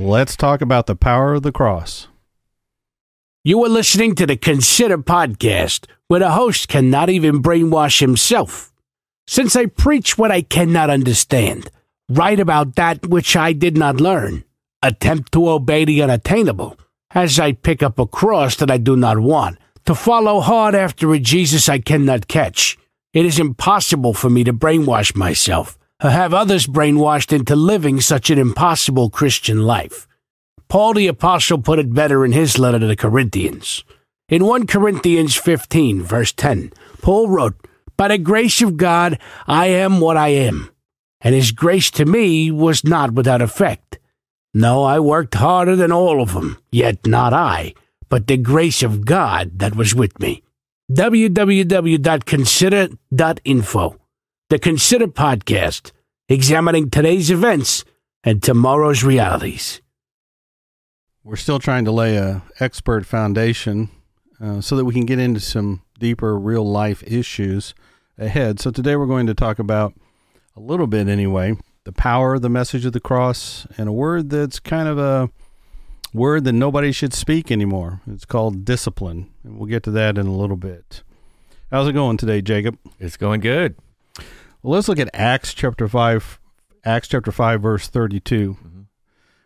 Let's talk about the power of the cross. You are listening to the Consider Podcast, where the host cannot even brainwash himself. Since I preach what I cannot understand, write about that which I did not learn, attempt to obey the unattainable, as I pick up a cross that I do not want, to follow hard after a Jesus I cannot catch. It is impossible for me to brainwash myself have others brainwashed into living such an impossible Christian life. Paul the Apostle put it better in his letter to the Corinthians. In 1 Corinthians 15, verse 10, Paul wrote, By the grace of God, I am what I am. And his grace to me was not without effect. No, I worked harder than all of them, yet not I, but the grace of God that was with me. www.consider.info. The Consider Podcast, examining today's events and tomorrow's realities. We're still trying to lay a expert foundation uh, so that we can get into some deeper real life issues ahead. So today we're going to talk about a little bit anyway the power of the message of the cross and a word that's kind of a word that nobody should speak anymore. It's called discipline. And we'll get to that in a little bit. How's it going today, Jacob? It's going good. Well, let's look at Acts chapter 5, Acts chapter 5, verse 32. Mm-hmm.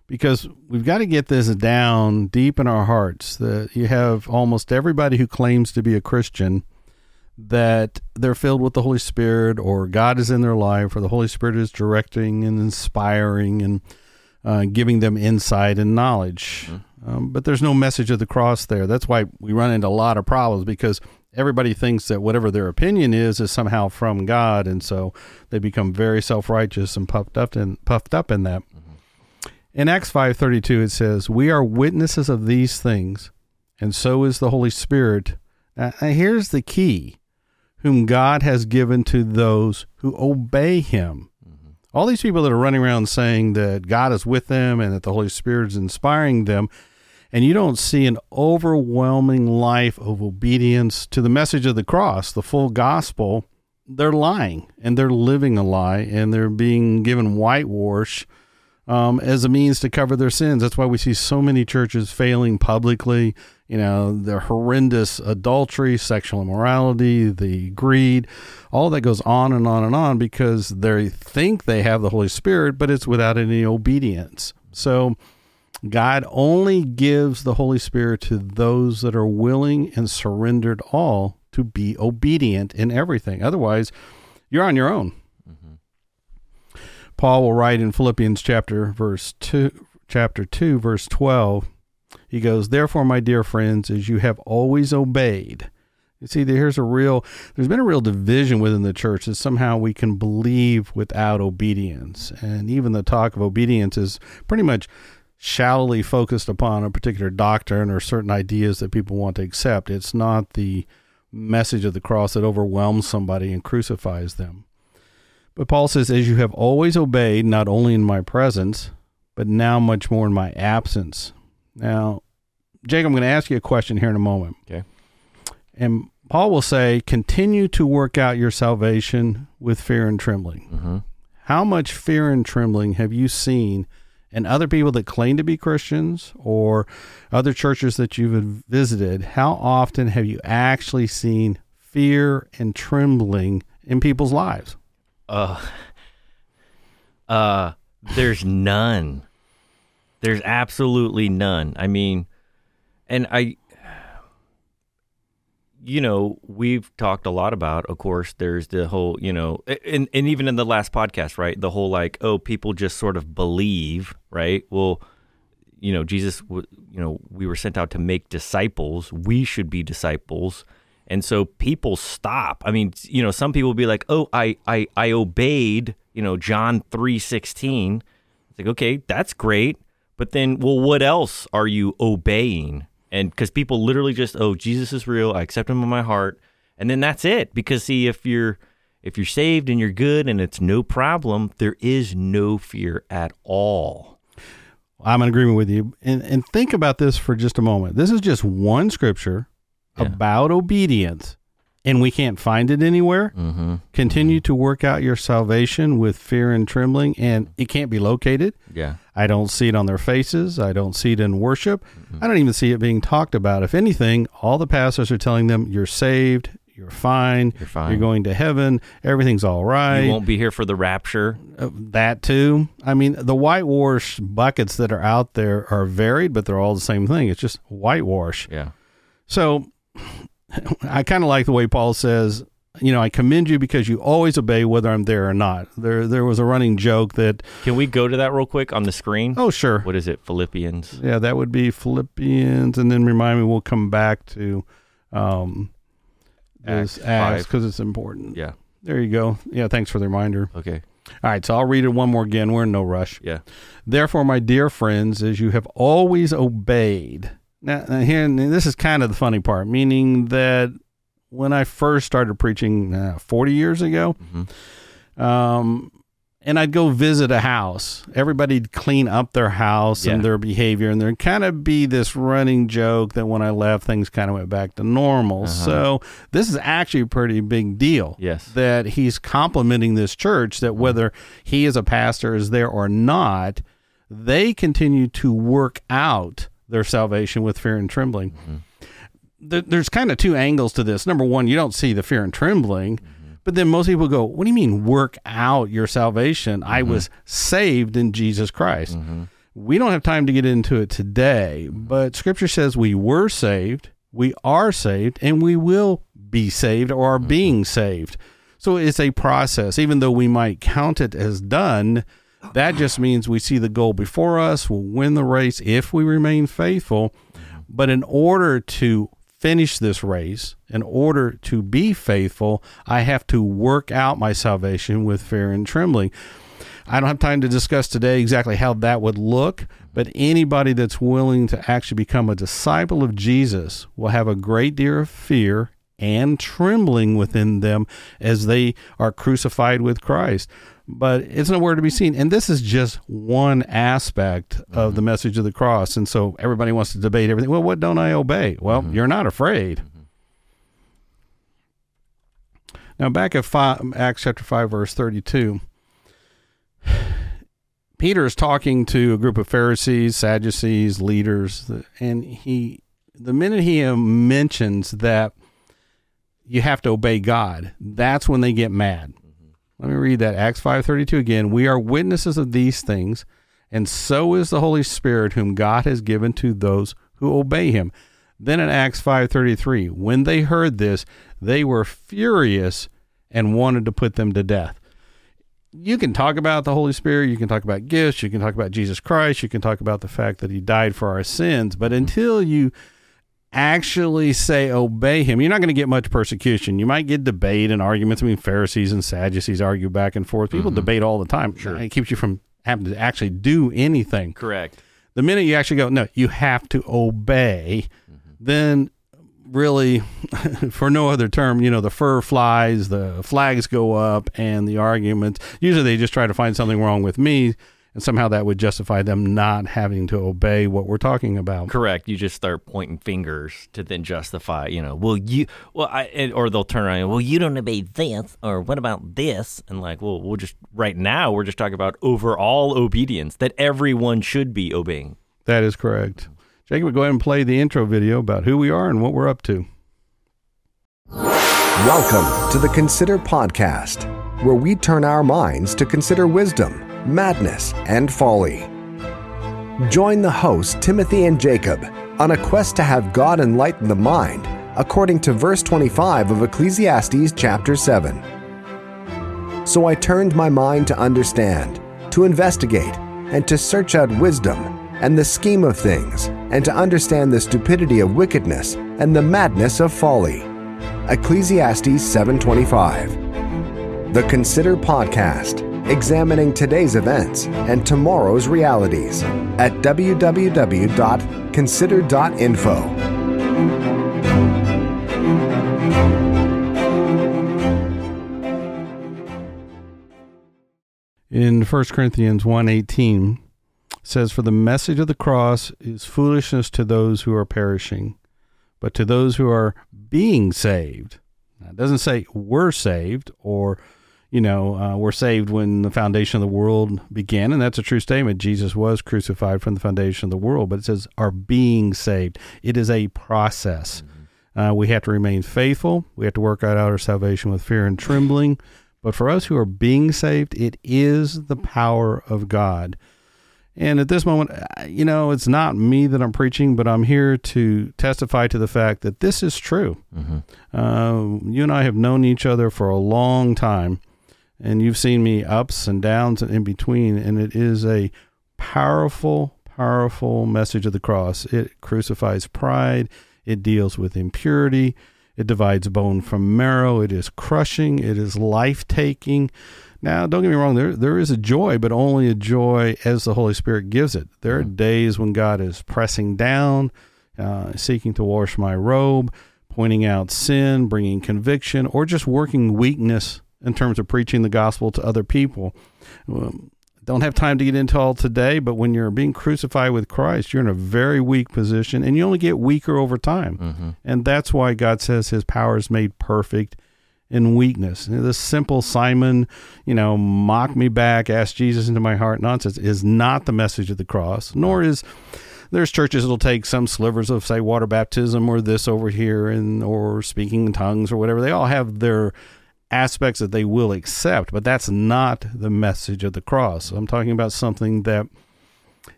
Because we've got to get this down deep in our hearts that you have almost everybody who claims to be a Christian that they're filled with the Holy Spirit or God is in their life or the Holy Spirit is directing and inspiring and uh, giving them insight and knowledge. Mm-hmm. Um, but there's no message of the cross there. That's why we run into a lot of problems because everybody thinks that whatever their opinion is is somehow from God, and so they become very self righteous and puffed up in puffed up in that. Mm-hmm. In Acts five thirty two, it says, "We are witnesses of these things, and so is the Holy Spirit." Now, here's the key: whom God has given to those who obey Him. Mm-hmm. All these people that are running around saying that God is with them and that the Holy Spirit is inspiring them and you don't see an overwhelming life of obedience to the message of the cross, the full gospel, they're lying and they're living a lie and they're being given whitewash um, as a means to cover their sins. That's why we see so many churches failing publicly. You know, the horrendous adultery, sexual immorality, the greed, all that goes on and on and on because they think they have the Holy Spirit, but it's without any obedience. So, God only gives the Holy Spirit to those that are willing and surrendered all to be obedient in everything. Otherwise, you're on your own. Mm-hmm. Paul will write in Philippians chapter verse 2 chapter 2 verse 12. He goes, "Therefore, my dear friends, as you have always obeyed, you see, here's a real, there's been a real division within the church that somehow we can believe without obedience. And even the talk of obedience is pretty much shallowly focused upon a particular doctrine or certain ideas that people want to accept. It's not the message of the cross that overwhelms somebody and crucifies them. But Paul says, As you have always obeyed, not only in my presence, but now much more in my absence. Now, Jake, I'm going to ask you a question here in a moment. Okay. And Paul will say, Continue to work out your salvation with fear and trembling. Mm-hmm. How much fear and trembling have you seen? And other people that claim to be Christians or other churches that you've visited, how often have you actually seen fear and trembling in people's lives? Uh, uh, there's none. There's absolutely none. I mean, and I, you know, we've talked a lot about, of course, there's the whole, you know, and, and even in the last podcast, right? The whole like, oh, people just sort of believe, right? Well, you know, Jesus, you know, we were sent out to make disciples. We should be disciples. And so people stop. I mean, you know, some people will be like, oh, I, I, I obeyed, you know, John 3 16. It's like, okay, that's great. But then, well, what else are you obeying? And because people literally just oh jesus is real. I accept him in my heart. And then that's it. Because see if you're if you're saved and you're good and it's no problem there is no fear at all. I'm in agreement with you. And and think about this for just a moment. This is just one scripture yeah. about obedience and we can't find it anywhere, Mm-hmm. continue to work out your salvation with fear and trembling, and it can't be located. Yeah. I don't see it on their faces. I don't see it in worship. I don't even see it being talked about. If anything, all the pastors are telling them, you're saved, you're fine, You're fine. you're going to heaven, everything's all right. You won't be here for the rapture. Uh, that too. I mean, the whitewash buckets that are out there are varied, but they're all the same thing. It's just whitewash. Yeah. So I kind of like the way Paul says, you know, I commend you because you always obey whether I'm there or not. There there was a running joke that, Can we go to that real quick on the screen? oh, sure. What is it? Philippians. Yeah, that would be Philippians. And then remind me, we'll come back to um, Acts because it's important. Yeah. There you go. Yeah, thanks for the reminder. Okay. All right, so I'll read it one more again. We're in no rush. Yeah. Therefore, my dear friends, as you have always obeyed. Now, here, this is kind of the funny part, meaning that when I first started preaching uh, 40 years ago, Mhm. um, and I'd go visit a house, everybody'd clean up their house Yeah. and their behavior, and there'd kind of be this running joke that when I left, things kind of went back to normal. Uh-huh. So, this is actually a pretty big deal Yes. that he's complimenting this church that whether he as a pastor is there or not, they continue to work out their salvation with fear and trembling. Mm-hmm. There, there's kind of two angles to this. Number one, you don't see the fear and trembling, mm-hmm. but then most people go, "What do you mean work out your salvation? I mm-hmm. was saved in Jesus Christ." We don't have time to get into it today, but Scripture says we were saved, we are saved, and we will be saved or are being saved. So it's a process. Even though we might count it as done, that just means we see the goal before us. We'll win the race if we remain faithful. But in order to finish this race, in order to be faithful, I have to work out my salvation with fear and trembling. I don't have time to discuss today exactly how that would look, but anybody that's willing to actually become a disciple of Jesus will have a great deal of fear and trembling within them as they are crucified with Christ. But it's nowhere to be seen. And this is just one aspect of the mm-hmm. message of the cross. And so everybody wants to debate everything. Well, what don't I obey? Well, mm-hmm. you're not afraid. Mm-hmm. Now, back at five, Acts chapter 5, verse 32. Peter is talking to a group of Pharisees, Sadducees, leaders, and he, the minute he mentions that you have to obey God, that's when they get mad. Let me read that. Acts 5:32 again. We are witnesses of these things, and so is the Holy Spirit whom God has given to those who obey him. Then in Acts 5:33, when they heard this, they were furious and wanted to put them to death. You can talk about the Holy Spirit, you can talk about gifts, you can talk about Jesus Christ, you can talk about the fact that he died for our sins, but mm-hmm. until you actually say obey him, you're not going to get much persecution. You might get debate and arguments. I mean, Pharisees and Sadducees argue back and forth. People mm-hmm. debate all the time. Sure. It keeps you from having to actually do anything. Correct. The minute you actually go, no, you have to obey, mm-hmm. then really, for no other term, you know, the fur flies, the flags go up, and the arguments. Usually they just try to find something wrong with me, and somehow that would justify them not having to obey what we're talking about. Correct. You just start pointing fingers to then justify, you know, well, you, well, I, and- or they'll turn around, and, well, you don't obey this, or what about this? And like, well, we'll just, right now, we're just talking about overall obedience that everyone should be obeying. That is correct. Jacob, go ahead and play the intro video about who we are and what we're up to. Welcome to the Consider Podcast, where we turn our minds to consider wisdom, madness, and folly. Join the hosts, Timothy and Jacob, on a quest to have God enlighten the mind, according to verse 25 of Ecclesiastes chapter 7. So I turned my mind to understand, to investigate, and to search out wisdom and the scheme of things, and to understand the stupidity of wickedness and the madness of folly. Ecclesiastes 7:25. The Consider podcast, examining today's events and tomorrow's realities at www.consider.info. In 1 Corinthians 1:18 says for the message of the cross is foolishness to those who are perishing, but to those who are being saved. It doesn't say we're saved or, you know, uh, we're saved when the foundation of the world began. And that's a true statement. Jesus was crucified from the foundation of the world, but it says are being saved. It is a process. Mm-hmm. Uh, we have to remain faithful. We have to work out our salvation with fear and trembling. But for us who are being saved, it is the power of God. And at this moment, you know, it's not me that I'm preaching, but I'm here to testify to the fact that this is true. Mm-hmm. Uh, you and I have known each other for a long time, and you've seen me ups and downs and in between, and it is a powerful, powerful message of the cross. It crucifies pride, it deals with impurity, it divides bone from marrow, it is crushing, it is life taking. Now, don't get me wrong, there there is a joy, but only a joy as the Holy Spirit gives it. There are mm-hmm. days when God is pressing down, uh, seeking to wash my robe, pointing out sin, bringing conviction, or just working weakness in terms of preaching the gospel to other people. Um, don't have time to get into all today, but when you're being crucified with Christ, you're in a very weak position, and you only get weaker over time. Mm-hmm. And that's why God says His power is made perfect in weakness. This simple Simon, you know, mock me back, ask Jesus into my heart nonsense is not the message of the cross, nor is there's churches that'll take some slivers of say water baptism or this over here and or speaking in tongues or whatever. They all have their aspects that they will accept, but that's not the message of the cross. I'm talking about something that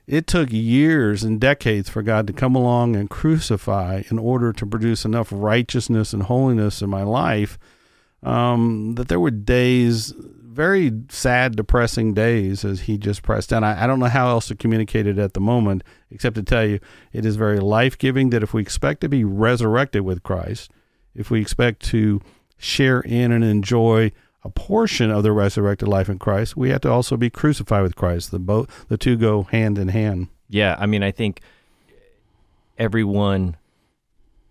it took years and decades for God to come along and crucify in order to produce enough righteousness and holiness in my life um, that there were days, very sad, depressing days as he just pressed down. I, I don't know how else to communicate it at the moment, except to tell you it is very life giving that if we expect to be resurrected with Christ, if we expect to share in and enjoy a portion of the resurrected life in Christ, we have to also be crucified with Christ. The both the two go hand in hand. Yeah, I mean, I think everyone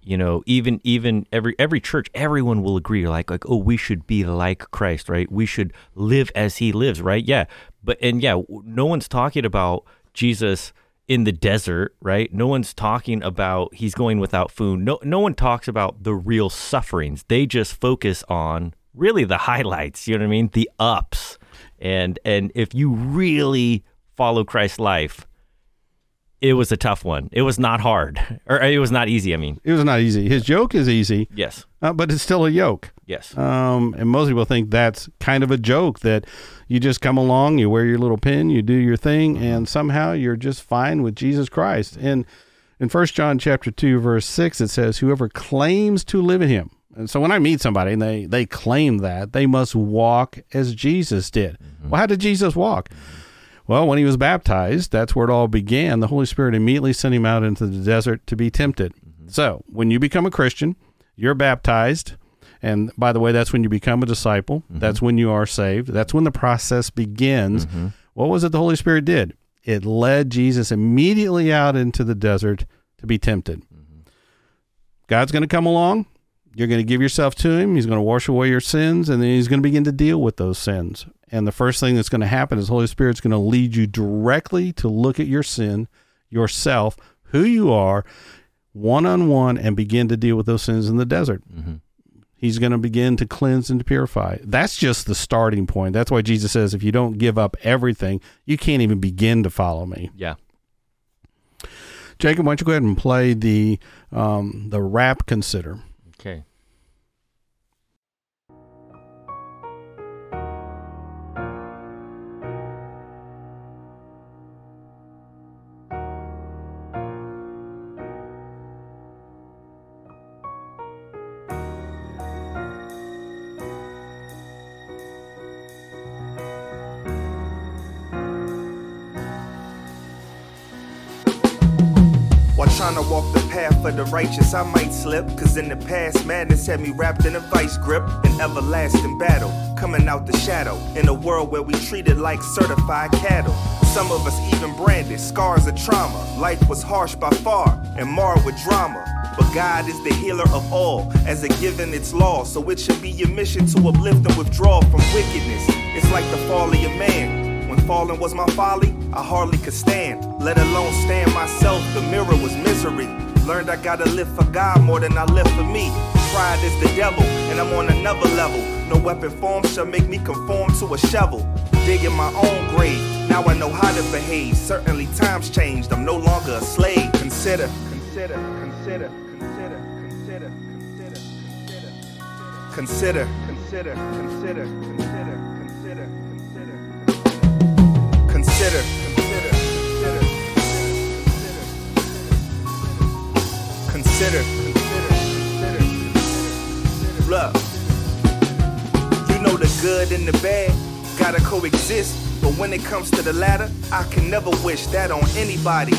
you know even even every every church everyone will agree like like oh we should be like christ right we should live as he lives right yeah but and yeah no one's talking about jesus in the desert right? No one's talking about he's going without food. No no one talks about the real sufferings. They just focus on really the highlights you know what i mean? The ups. And and if you really follow christ's life it was a tough one. It was not hard, or it was not easy. I mean, it was not easy. His joke is easy. Yes, uh, but it's still a yoke. Yes. Um, and most people think that's kind of a joke that you just come along, you wear your little pin, you do your thing, and somehow you're just fine with Jesus Christ. And in First John chapter two, verse six, it says, "Whoever claims to live in Him." And so when I meet somebody and they they claim that, they must walk as Jesus did. Mm-hmm. Well, how did Jesus walk? Mm-hmm well, when he was baptized, that's where it all began. The Holy Spirit immediately sent him out into the desert to be tempted. Mm-hmm. So, when you become a Christian, you're baptized. And by the way, that's when you become a disciple. Mm-hmm. That's when you are saved. That's when the process begins. Mm-hmm. What was it the Holy Spirit did? It led Jesus immediately out into the desert to be tempted. Mm-hmm. God's going to come along. You're going to give yourself to Him. He's going to wash away your sins, and then He's going to begin to deal with those sins. And the first thing that's going to happen is Holy Spirit's going to lead you directly to look at your sin, yourself, who you are, one on one, and begin to deal with those sins in the desert. Mm-hmm. He's going to begin to cleanse and to purify. That's just the starting point. That's why Jesus says, if you don't give up everything, you can't even begin to follow me. Yeah. Jacob, why don't you go ahead and play the um, the rap consider? Okay. Righteous, I might slip. Cause in the past, madness had me wrapped in a vice grip. An everlasting battle, coming out the shadow. In a world where we treated like certified cattle. Some of us even branded scars of trauma. Life was harsh by far and marred with drama. But God is the healer of all, as a given its law. So it should be your mission to uplift and withdraw from wickedness. It's like the fall of a man When falling was my folly, I hardly could stand. Let alone stand myself, the mirror was misery. Learned I gotta live for God more than I live for me. pride is the devil, and I'm on another level. No weapon formed shall make me conform to a shovel. Digging my own grave, now I know how to behave. Certainly times changed, I'm no longer a slave. Consider, consider, consider, consider, consider, consider, consider, consider, consider, consider, consider, consider, consider, consider, consider. Look, you know the good and the bad gotta coexist. But when it comes to the latter, I can never wish that on anybody.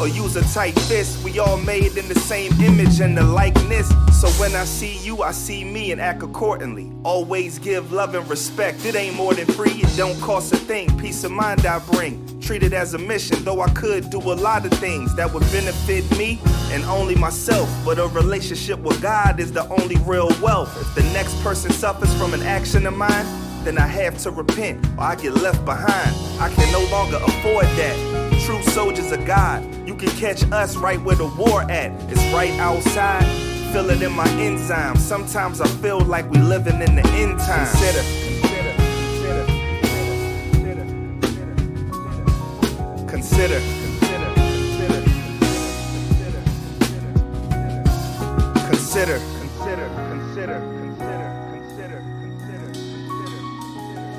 Or use a tight fist. We all made in the same image and the likeness. So when I see you, I see me and act accordingly. Always give love and respect. It ain't more than free, it don't cost a thing. Peace of mind I bring. Treat it as a mission, though I could do a lot of things that would benefit me and only myself. But a relationship with God is the only real wealth. If the next person suffers from an action of mine, then I have to repent or I get left behind. I can no longer afford that. True soldiers of God, you can catch us right where the war at. It's right outside. Feel it in my enzymes. Sometimes I feel like we living in the end time. Consider, consider, consider, consider, consider, consider, consider, consider,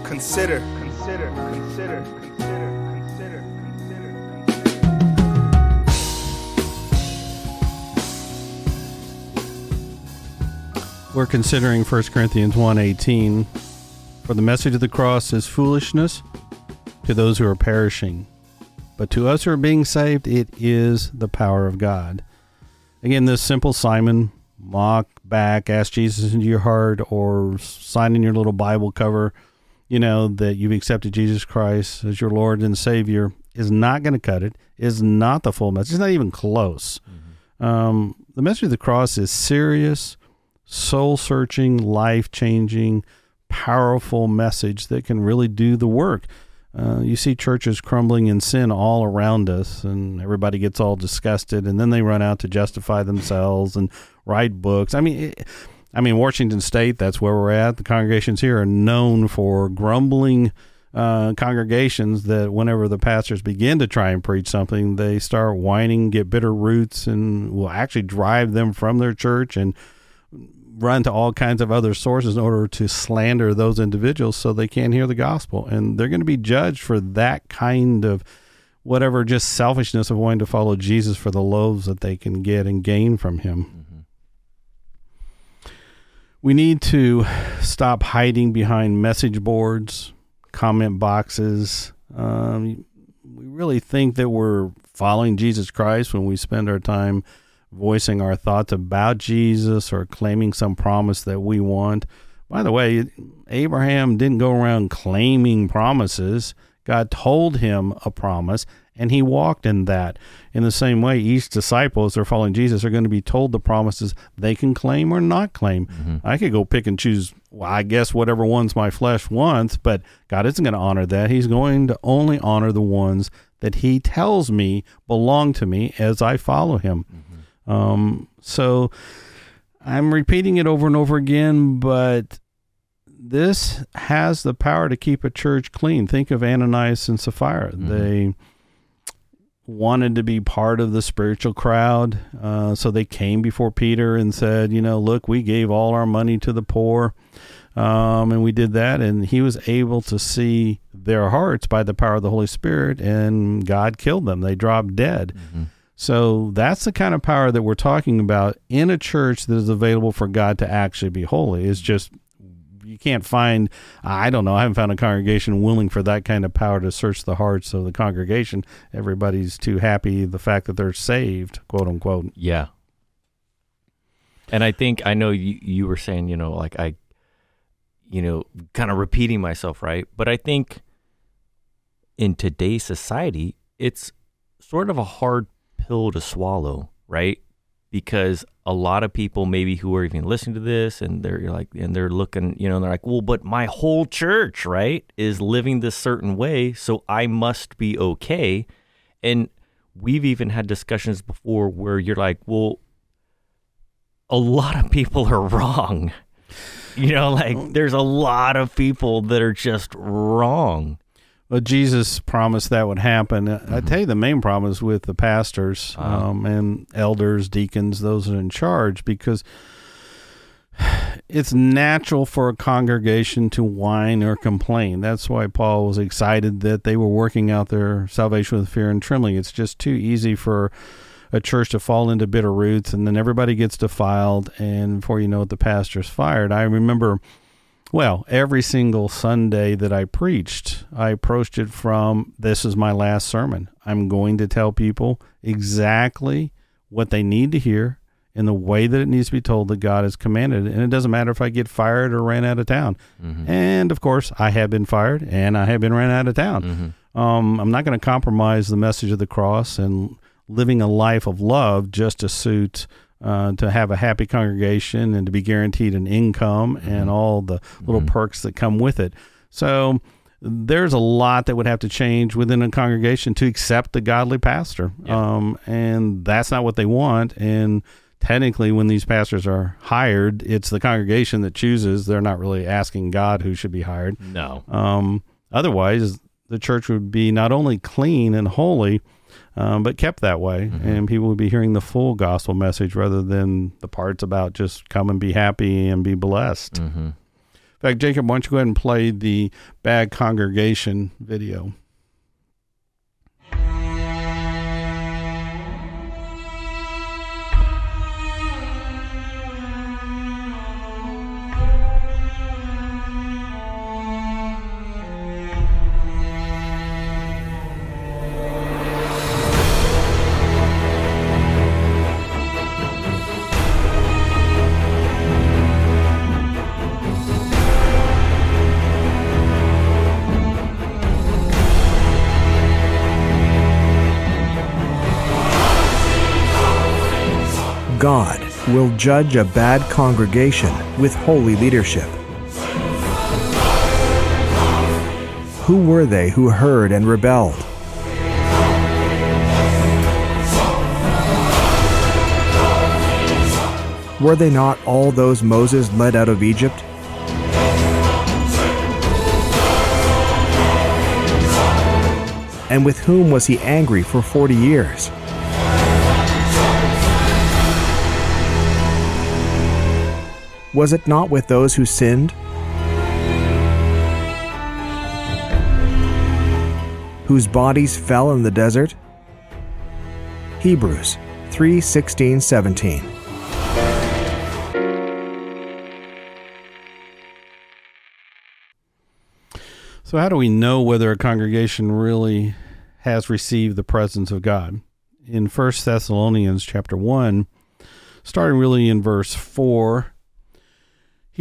consider, consider, consider, consider, We're considering 1 Corinthians 1:18. For the message of the cross is foolishness to those who are perishing, but to us who are being saved it is the power of God. Again, this simple Simon mock back, ask Jesus into your heart, or sign in your little Bible cover, you know, that you've accepted Jesus Christ as your Lord and Savior is not going to cut it, is not the full message. It's not even close. Um, the message of the cross is serious, soul searching, life changing, powerful message that can really do the work. Uh, you see churches crumbling in sin all around us, and everybody gets all disgusted, and then they run out to justify themselves and write books. I mean, it, I mean, Washington State, that's where we're at. The congregations here are known for grumbling uh, congregations that whenever the pastors begin to try and preach something, they start whining, get bitter roots, and will actually drive them from their church and run to all kinds of other sources in order to slander those individuals so they can't hear the gospel. And they're going to be judged for that kind of whatever just selfishness of wanting to follow Jesus for the loaves that they can get and gain from him. We need to stop hiding behind message boards, comment boxes. Um, we really think that we're following Jesus Christ when we spend our time voicing our thoughts about Jesus or claiming some promise that we want. By the way, Abraham didn't go around claiming promises. God told him a promise, and he walked in that. In the same way, each disciple, as they're following Jesus, are going to be told the promises they can claim or not claim. Mm-hmm. I could go pick and choose, well, I guess, whatever ones my flesh wants, but God isn't going to honor that. He's going to only honor the ones that he tells me belong to me as I follow him. Mm-hmm. Um, so I'm repeating it over and over again, but this has the power to keep a church clean. Think of Ananias and Sapphira. They wanted to be part of the spiritual crowd, uh, so they came before Peter and said, "You know, look, we gave all our money to the poor." Um, and we did that, and he was able to see their hearts by the power of the Holy Spirit, and God killed them. They dropped dead. So that's the kind of power that we're talking about in a church that is available for God to actually be holy. It's just you can't find I don't know, I haven't found a congregation willing for that kind of power to search the hearts of the congregation. Everybody's too happy the fact that they're saved, quote unquote. Yeah. And I think I know you you were saying, you know, like I you know, kind of repeating myself, right? But I think in today's society, it's sort of a hard pill to swallow, right? Because a lot of people maybe who are even listening to this and they're like and they're looking, you know, and they're like, "Well, but my whole church, right, is living this certain way, so I must be okay." And we've even had discussions before where you're like, "Well, a lot of people are wrong. You know, like there's a lot of people that are just wrong. Well, Jesus promised that would happen. I tell you, the main problem is with the pastors um, and elders, deacons, those are in charge, because it's natural for a congregation to whine or complain. That's why Paul was excited that they were working out their salvation with fear and trembling. It's just too easy for a church to fall into bitter roots, and then everybody gets defiled, and before you know it, the pastor's fired. I remember well, every single Sunday that I preached, I approached it from this is my last sermon. I'm going to tell people exactly what they need to hear in the way that it needs to be told that God has commanded. And it doesn't matter if I get fired or ran out of town. And of course, I have been fired and I have been ran out of town. Um, I'm not going to compromise the message of the cross and living a life of love just to suit uh, to have a happy congregation and to be guaranteed an income and all the little perks that come with it. So there's a lot that would have to change within a congregation to accept a godly pastor, um, and that's not what they want. And technically, when these pastors are hired, it's the congregation that chooses. They're not really asking God who should be hired. No. Um, otherwise, the church would be not only clean and holy, um, but kept that way, and people would be hearing the full gospel message rather than the parts about just come and be happy and be blessed. In fact, Jacob, why don't you go ahead and play the bad congregation video? God will judge a bad congregation with holy leadership. Who were they who heard and rebelled? Were they not all those Moses led out of Egypt? And with whom was he angry for forty years? Was it not with those who sinned? Whose bodies fell in the desert? Hebrews 3 16 17. So, how do we know whether a congregation really has received the presence of God? In First Thessalonians chapter one, starting really in verse four,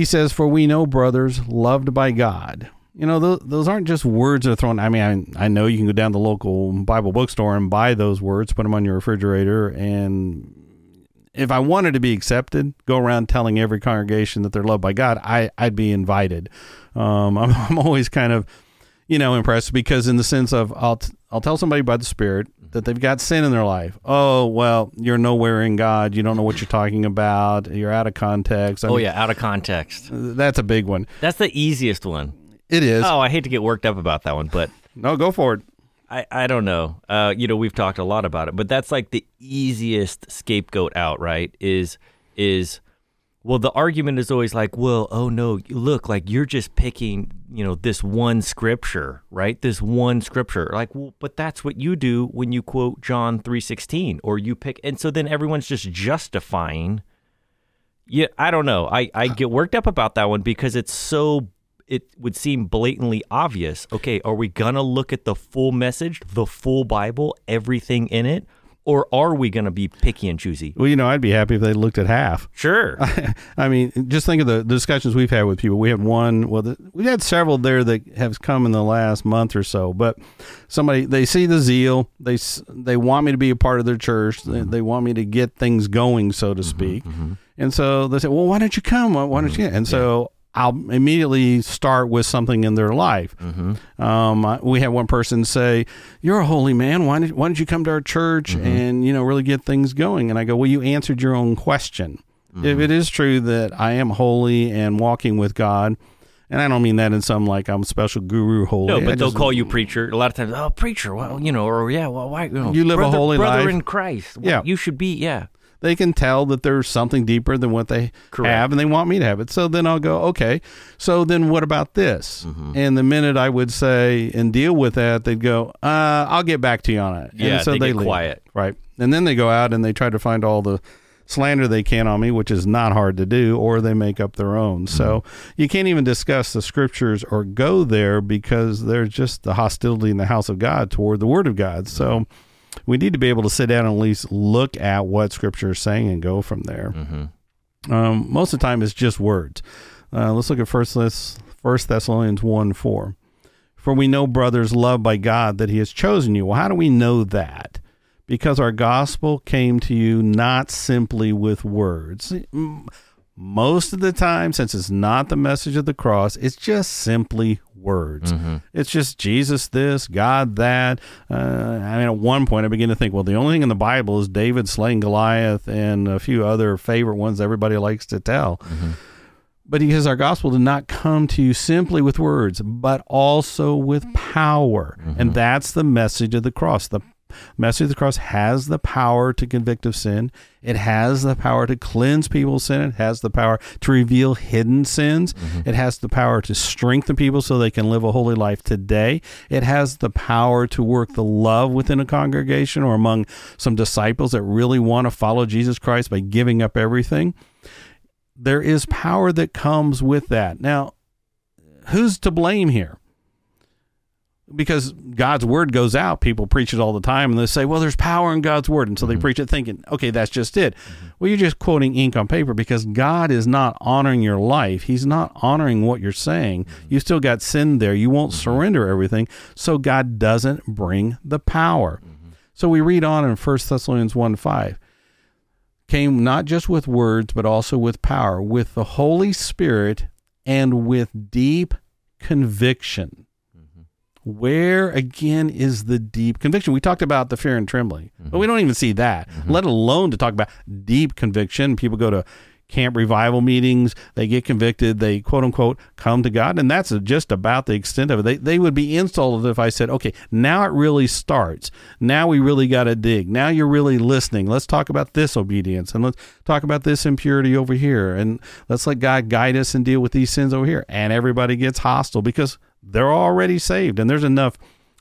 he says, "For we know, brothers, loved by God." You know, those, those aren't just words that are thrown. I mean, I, I know you can go down to the local Bible bookstore and buy those words, put them on your refrigerator, and if I wanted to be accepted, go around telling every congregation that they're loved by God, I, I'd be invited. Um, I'm, I'm always kind of, you know, impressed because in the sense of I'll t- I'll tell somebody by the Spirit that they've got sin in their life. Oh well, you're nowhere in God. You don't know what you're talking about. You're out of context. I Oh mean, yeah, out of context. that's a big one. That's the easiest one. It is. Oh, I hate to get worked up about that one, but No, go for it. I, I don't know. Uh, you know, we've talked a lot about it, but that's like the easiest scapegoat out, right? Is is well, the argument is always like, well, oh no, look, like you're just picking, you know, this one scripture, right? This one scripture, like, well, but that's what you do when you quote John three sixteen, or you pick, and so then everyone's just justifying. Yeah, I don't know. I I get worked up about that one because it's so. It would seem blatantly obvious. Okay, are we gonna look at the full message, the full Bible, everything in it, or are we gonna be picky and choosy? Well, you know, I'd be happy if they looked at half. Sure. I mean, just think of the, the discussions we've had with people. We had one, well, the, we had several there that have come in the last month or so. But somebody they see the zeal, they they want me to be a part of their church. They, mm-hmm. they want me to get things going, so to mm-hmm, speak. Mm-hmm. And so they say, well, why don't you come? Why why don't you? And so. I'll immediately start with something in their life. Mm-hmm. Um, we had one person say, "You're a holy man. Why did why don't you come to our church mm-hmm. and you know really get things going?" And I go, "Well, you answered your own question." If mm-hmm. it is true that I am holy and walking with God, and I don't mean that in some like I'm a special guru holy. No, I but they'll just- call you preacher. A lot of times, oh, preacher. Well, you know, or yeah, well, why? You, know, You live a brother, holy brother life. in Christ. Well, Yeah. you should be. Yeah, they can tell that there's something deeper than what they Correct. have and they want me to have it. So then I'll go, okay, so then what about this? Mm-hmm. And the minute I would say and deal with that, they'd go, uh, I'll get back to you on it. Yeah, and so they get leave. quiet. Right. And then they go out and they try to find all the slander they can on me, which is not hard to do, or they make up their own. So Mm-hmm. you can't even discuss the scriptures or go there because there's just the hostility in the house of God toward the word of God. So we need to be able to sit down and at least look at what scripture is saying and go from there. Um, most of the time, it's just words. Uh, let's look at First, First Thessalonians 1 4. For we know, brothers, loved by God, that He has chosen you. Well, how do we know that? Because our gospel came to you not simply with words. Most of the time, since it's not the message of the cross, it's just simply words. Mm-hmm. It's just Jesus this, God that. Uh, I mean, at one point, I began to think, well, the only thing in the Bible is David slaying Goliath and a few other favorite ones everybody likes to tell. Mm-hmm. But he says our gospel did not come to you simply with words, but also with power. Mm-hmm. And that's the message of the cross. The message of the cross has the power to convict of sin. It has the power to cleanse people's sin. It has the power to reveal hidden sins. Mm-hmm. It has the power to strengthen people so they can live a holy life today. It has the power to work the love within a congregation or among some disciples that really want to follow Jesus Christ by giving up everything there is power that comes with that. Now, who's to blame here? Because God's word goes out, people preach it all the time, and they say, "Well, there's power in God's word," and so they mm-hmm. preach it, thinking, "Okay, that's just it." Mm-hmm. Well, you're just quoting ink on paper because God is not honoring your life. He's not honoring what you're saying. Mm-hmm. You still got sin there. You won't surrender everything, so God doesn't bring the power. So we read on in 1 Thessalonians 1 5 came not just with words, but also with power, with the Holy Spirit, and with deep conviction. Where again is the deep conviction? We talked about the fear and trembling, but we mm-hmm. don't even see that, mm-hmm. let alone to talk about deep conviction. People go to camp revival meetings, they get convicted, they quote unquote come to God, and that's just about the extent of it. They, they would be insulted if I said, okay, now it really starts. Now we really got to dig. Now you're really listening. Let's talk about this obedience and let's talk about this impurity over here. And let's let God guide us and deal with these sins over here. And everybody gets hostile because they're already saved. And there's enough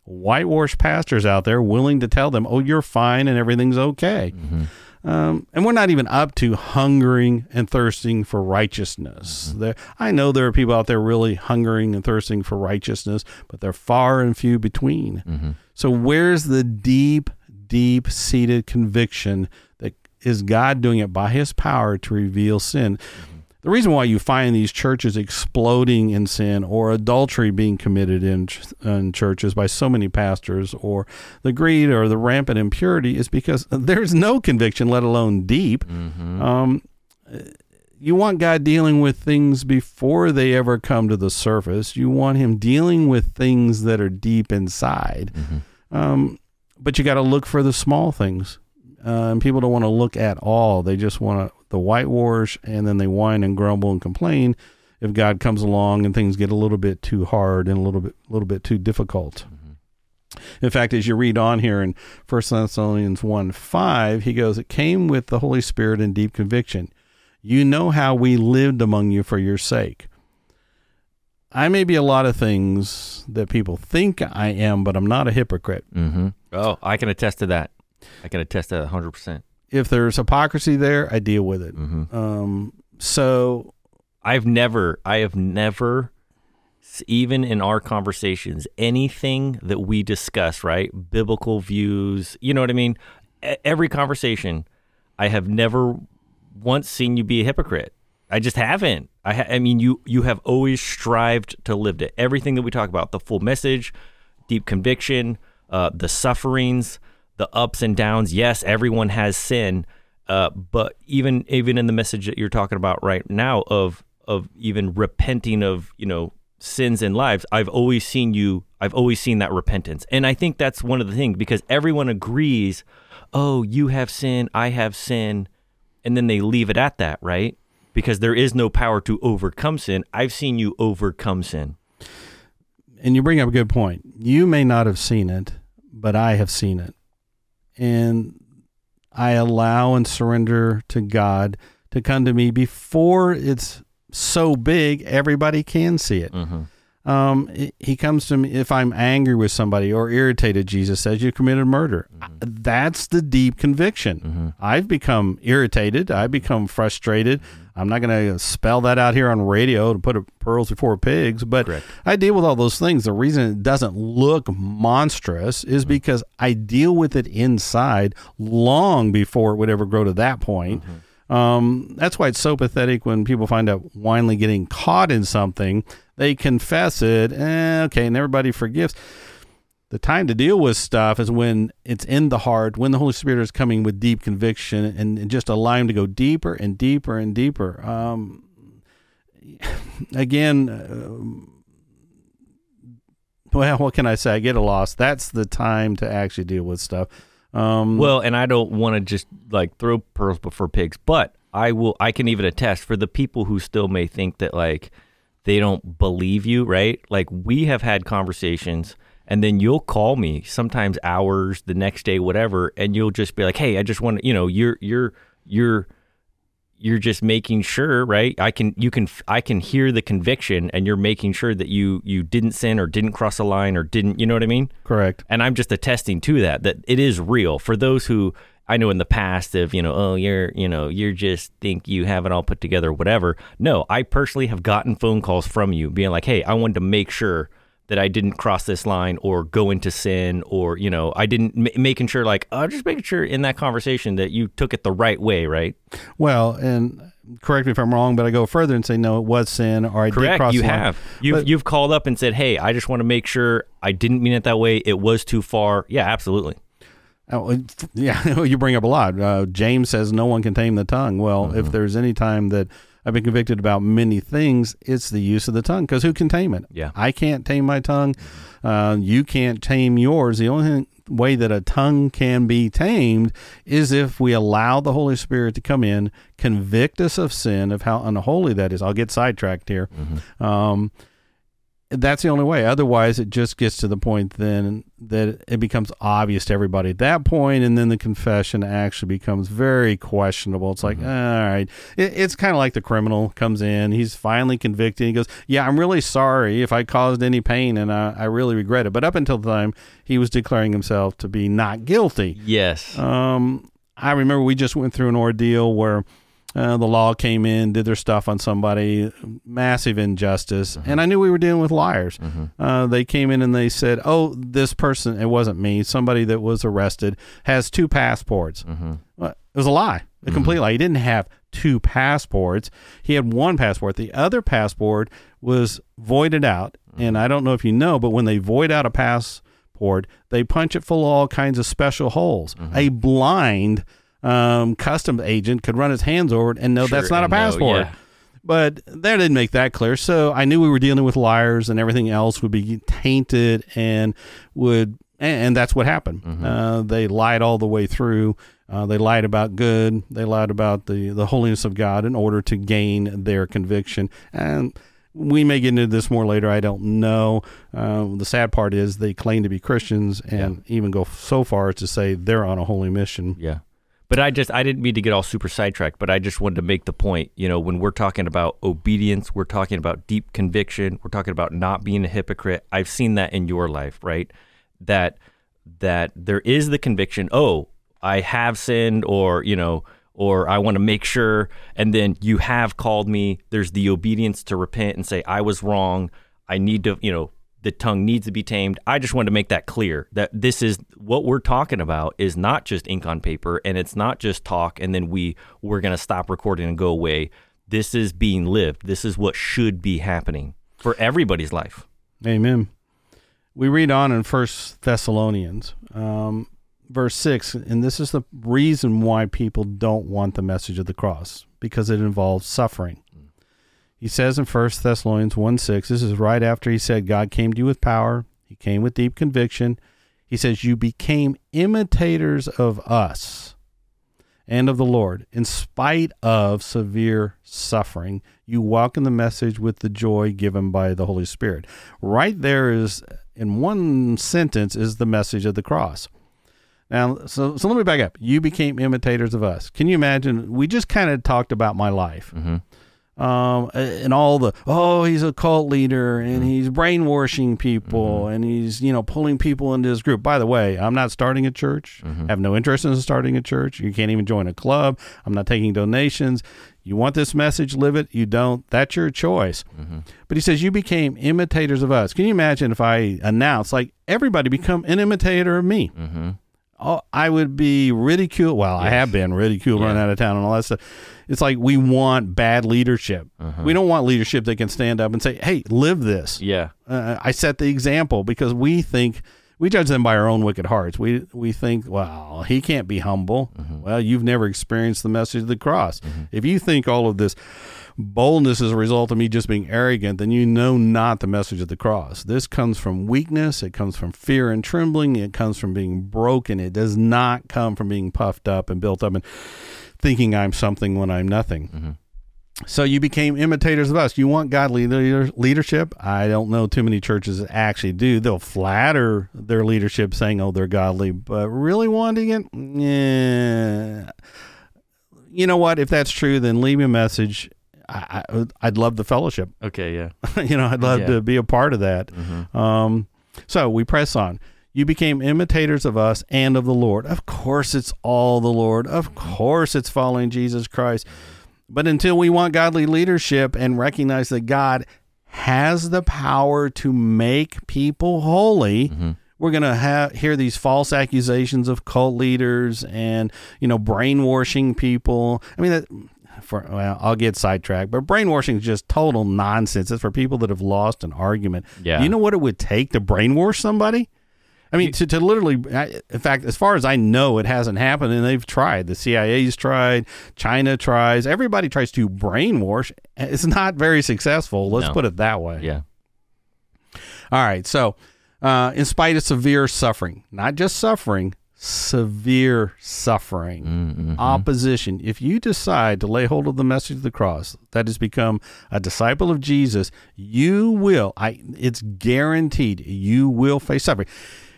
whitewashed pastors out there willing to tell them, oh, you're fine and everything's okay. Mm-hmm. Um, and we're not even up to hungering and thirsting for righteousness. Mm-hmm. There, I know there are people out there really hungering and thirsting for righteousness, but they're far and few between. Mm-hmm. So, where's the deep, deep seated conviction that is God doing it by his power to reveal sin? Mm-hmm. The reason why you find these churches exploding in sin or adultery being committed in, in churches by so many pastors or the greed or the rampant impurity is because there's no conviction, let alone deep. Um, you want God dealing with things before they ever come to the surface. You want Him dealing with things that are deep inside. Um, but you got to look for the small things. Uh, and people don't want to look at all. They just want to the whitewash, and then they whine and grumble and complain if God comes along and things get a little bit too hard and a little bit, a little bit too difficult. In fact, as you read on here in First Thessalonians 1 5, he goes, It came with the Holy Spirit and deep conviction. You know how we lived among you for your sake. I may be a lot of things that people think I am, but I'm not a hypocrite. Mm-hmm. Oh, I can attest to that. I can attest to that 100%. If there's hypocrisy there, I deal with it. Mm-hmm. Um, so I've never, I have never, even in our conversations, anything that we discuss, right? Biblical views, you know what I mean? E- Every conversation, I have never once seen you be a hypocrite. I just haven't. I, ha- I mean, you you have always strived to live it. Everything that we talk about, the full message, deep conviction, uh, the sufferings, the ups and downs. Yes, everyone has sin, uh, but even even in the message that you're talking about right now of of even repenting of you know sins in lives, I've always seen you. I've always seen that repentance, and I think that's one of the things because everyone agrees. Oh, you have sin. I have sin. and then they leave it at that, right? Because there is no power to overcome sin. I've seen you overcome sin. And you bring up a good point. You may not have seen it, but I have seen it. And I allow and surrender to God to come to me before it's so big everybody can see it. Mm-hmm. Um, he comes to me if I'm angry with somebody or irritated. Jesus says you committed murder. That's the deep conviction. I've become irritated. I've become frustrated. I'm not going to spell that out here on radio to put a pearls before pigs, but Correct. I deal with all those things. The reason it doesn't look monstrous is because I deal with it inside long before it would ever grow to that point. Um, that's why it's so pathetic when people find out finally getting caught in something, they confess it, eh, okay, and everybody forgives. The time to deal with stuff is when it's in the heart, when the Holy Spirit is coming with deep conviction, and, and just allow Him to go deeper and deeper and deeper. Um, again, uh, well, what can I say? I get a loss. That's the time to actually deal with stuff. Um, Well, and I don't want to just like throw pearls before pigs, but I will. I can even attest for the people who still may think that like they don't believe you, right? Like we have had conversations, and then you'll call me sometimes hours the next day, whatever, and you'll just be like, "Hey, I just want to, you know, you're you're you're." You're just making sure, right? I can, you can, I can hear the conviction, and you're making sure that you you didn't sin or didn't cross a line or didn't, you know what I mean? correct. and I'm just attesting to that that it is real for those who I know in the past of you know oh you're you know you're just think you have it all put together whatever no I personally have gotten phone calls from you being like hey I wanted to make sure that I didn't cross this line or go into sin or you know I didn't ma- making sure like uh, just making sure in that conversation that you took it the right way right Well, and correct me if I'm wrong, but I go further and say no, it was sin, or I did cross you have you've But- you've called up and said hey I just want to make sure I didn't mean it that way it was too far yeah absolutely Oh, yeah, you bring up a lot. Uh, James says no one can tame the tongue. Well, Mm-hmm. if there's any time that I've been convicted about many things, it's the use of the tongue. Because who can tame it? Yeah. I can't tame my tongue. Uh, you can't tame yours. The only thing, way that a tongue can be tamed is if we allow the Holy Spirit to come in, convict us of sin, of how unholy that is. I'll get sidetracked here. Um, that's the only way. Otherwise, it just gets to the point then that it becomes obvious to everybody at that point, and then the confession actually becomes very questionable. It's like, all right, it, it's kind of like the criminal comes in, he's finally convicted. He goes, "Yeah, I'm really sorry if I caused any pain, and I, I really regret it." But up until the time he was declaring himself to be not guilty, yes um, I remember we just went through an ordeal where uh, the law came in, did their stuff on somebody, massive injustice, mm-hmm. and I knew we were dealing with liars. Mm-hmm. Uh, they came in and they said, "Oh, this person, it wasn't me, somebody that was arrested has two passports." Mm-hmm. Well, it was a lie, a complete lie. He didn't have two passports. He had one passport. The other passport was voided out, and I don't know if you know, but when they void out a passport, they punch it full of all kinds of special holes. A blind um, custom agent could run his hands over it and know Sure, that's not a and know, passport. yeah. But that didn't make that clear. So I knew we were dealing with liars and everything else would be tainted and would, and, and that's what happened. Mm-hmm. Uh, they lied all the way through. Uh, they lied about good. They lied about the, the holiness of God in order to gain their conviction. And we may get into this more later. I don't know. Uh, the sad part is they claim to be Christians and even go so far as to say they're on a holy mission. Yeah. But I just I didn't mean to get all super sidetracked, but I just wanted to make the point, you know, when we're talking about obedience, we're talking about deep conviction, we're talking about not being a hypocrite. I've seen that in your life, right? That that there is the conviction, oh, I have sinned or, you know, or I want to make sure and then you have called me. There's the obedience to repent and say I was wrong. I need to, you know, the tongue needs to be tamed. I just wanted to make that clear that this is what we're talking about is not just ink on paper and it's not just talk and then we we're going to stop recording and go away. This is being lived. This is what should be happening for everybody's life. Amen. We read on in First Thessalonians, um, verse six, and this is the reason why people don't want the message of the cross because it involves suffering. He says in First Thessalonians one six, this is right after he said God came to you with power. He came with deep conviction. He says you became imitators of us and of the Lord. In spite of severe suffering, you in the message with the joy given by the Holy Spirit. Right there is, in one sentence, is the message of the cross. Now, so, so let me back up. You became imitators of us. Can you imagine? We just kind of talked about my life. Mm-hmm. Um, and all the oh he's a cult leader and mm-hmm. he's brainwashing people mm-hmm. and he's you know pulling people into his group. By the way, I'm not starting a church. Mm-hmm. I have no interest in starting a church. You can't even join a club. I'm not taking donations. You want this message, live it. You don't. That's your choice. But he says you became imitators of us. Can you imagine if I announce like everybody become an imitator of me? Mm-hmm. oh, I would be ridiculed. Well, I have been ridiculed, run Yeah. out of town, and all that stuff. It's like we want bad leadership. Uh-huh. We don't want leadership that can stand up and say, "Hey, live this." Yeah. Uh, I set the example because we think we judge them by our own wicked hearts. We we think, well, he can't be humble. Well, you've never experienced the message of the cross. If you think all of this boldness is a result of me just being arrogant, then you know not the message of the cross. This comes from weakness. It comes from fear and trembling. It comes from being broken. It does not come from being puffed up and built up and thinking I'm something when I'm nothing. Mm-hmm. So you became imitators of us. You want godly leader, leadership? I don't know too many churches that actually do. They'll flatter their leadership saying, "Oh, they're godly," but really wanting it, yeah. You know what? If that's true, then leave me a message. I, I'd love the fellowship. Okay. Yeah. you know, I'd love Yeah. to be a part of that. Mm-hmm. Um, so we press on. You became imitators of us and of the Lord. Of course, it's all the Lord. Of mm-hmm. course, it's following Jesus Christ. But until we want godly leadership and recognize that God has the power to make people holy, mm-hmm. we're going to ha- hear these false accusations of cult leaders and, you know, brainwashing people. I mean, that, for, well, I'll get sidetracked, but brainwashing is just total nonsense. It's for people that have lost an argument. Yeah. You know what it would take to brainwash somebody? I mean, to, to literally, I- in fact, as far as I know, it hasn't happened, and they've tried. The CIA's tried, China tries, everybody tries to brainwash. It's not very successful. Let's No. put it that way. Yeah. All right. So, uh, in spite of severe suffering, not just suffering, severe suffering, Mm-hmm. opposition. If you decide to lay hold of the message of the cross, that has become a disciple of Jesus, you will. I. It's guaranteed. You will face suffering.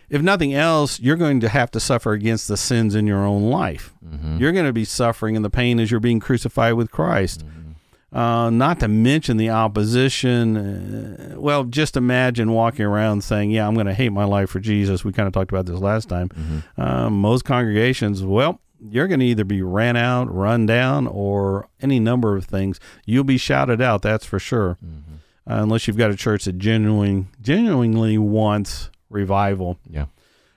If nothing else, you're going to have to suffer against the sins in your own life. You're going to be suffering in the pain as you're being crucified with Christ. Uh, not to mention the opposition. Uh, well, just imagine walking around saying, "Yeah, I'm going to hate my life for Jesus." We kind of talked about this last time. Um, most congregations, well, you're going to either be ran out, run down, or any number of things. You'll be shouted out. That's for sure. Uh, unless you've got a church that genuinely, genuinely wants revival. Yeah.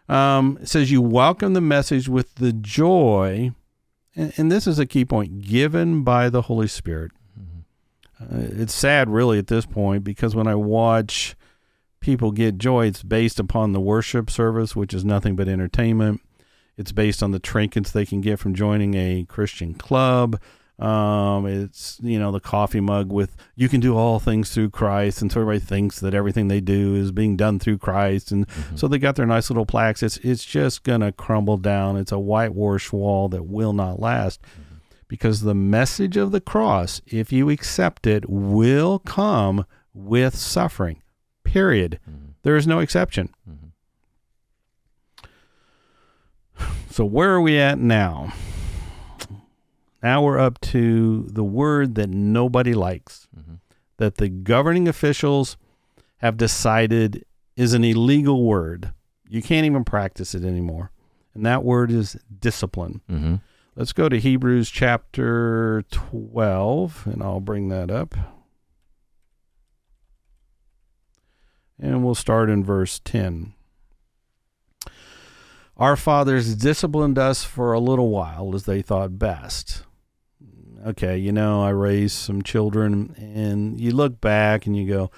Um, it says you welcome the message with the joy, and, and this is a key point, given by the Holy Spirit. Uh, it's sad, really, at this point, because when I watch people get joy, it's based upon the worship service, which is nothing but entertainment. It's based on the trinkets they can get from joining a Christian club. Um, it's you know the coffee mug with "You can do all things through Christ," and so everybody thinks that everything they do is being done through Christ, and so they got their nice little plaques. It's it's just gonna crumble down. It's a whitewash wall that will not last, because the message of the cross, if you accept it, will come with suffering. Period. Mm-hmm. There is no exception. Mm-hmm. So where are we at now? Now we're up to the word that nobody likes, mm-hmm. that the governing officials have decided is an illegal word. You can't even practice it anymore. And that word is discipline. Let's go to Hebrews chapter 12, and I'll bring that up. And we'll start in verse 10. Our fathers disciplined us for a little while as they thought best. Okay, you know, I raised some children, and you look back and you go,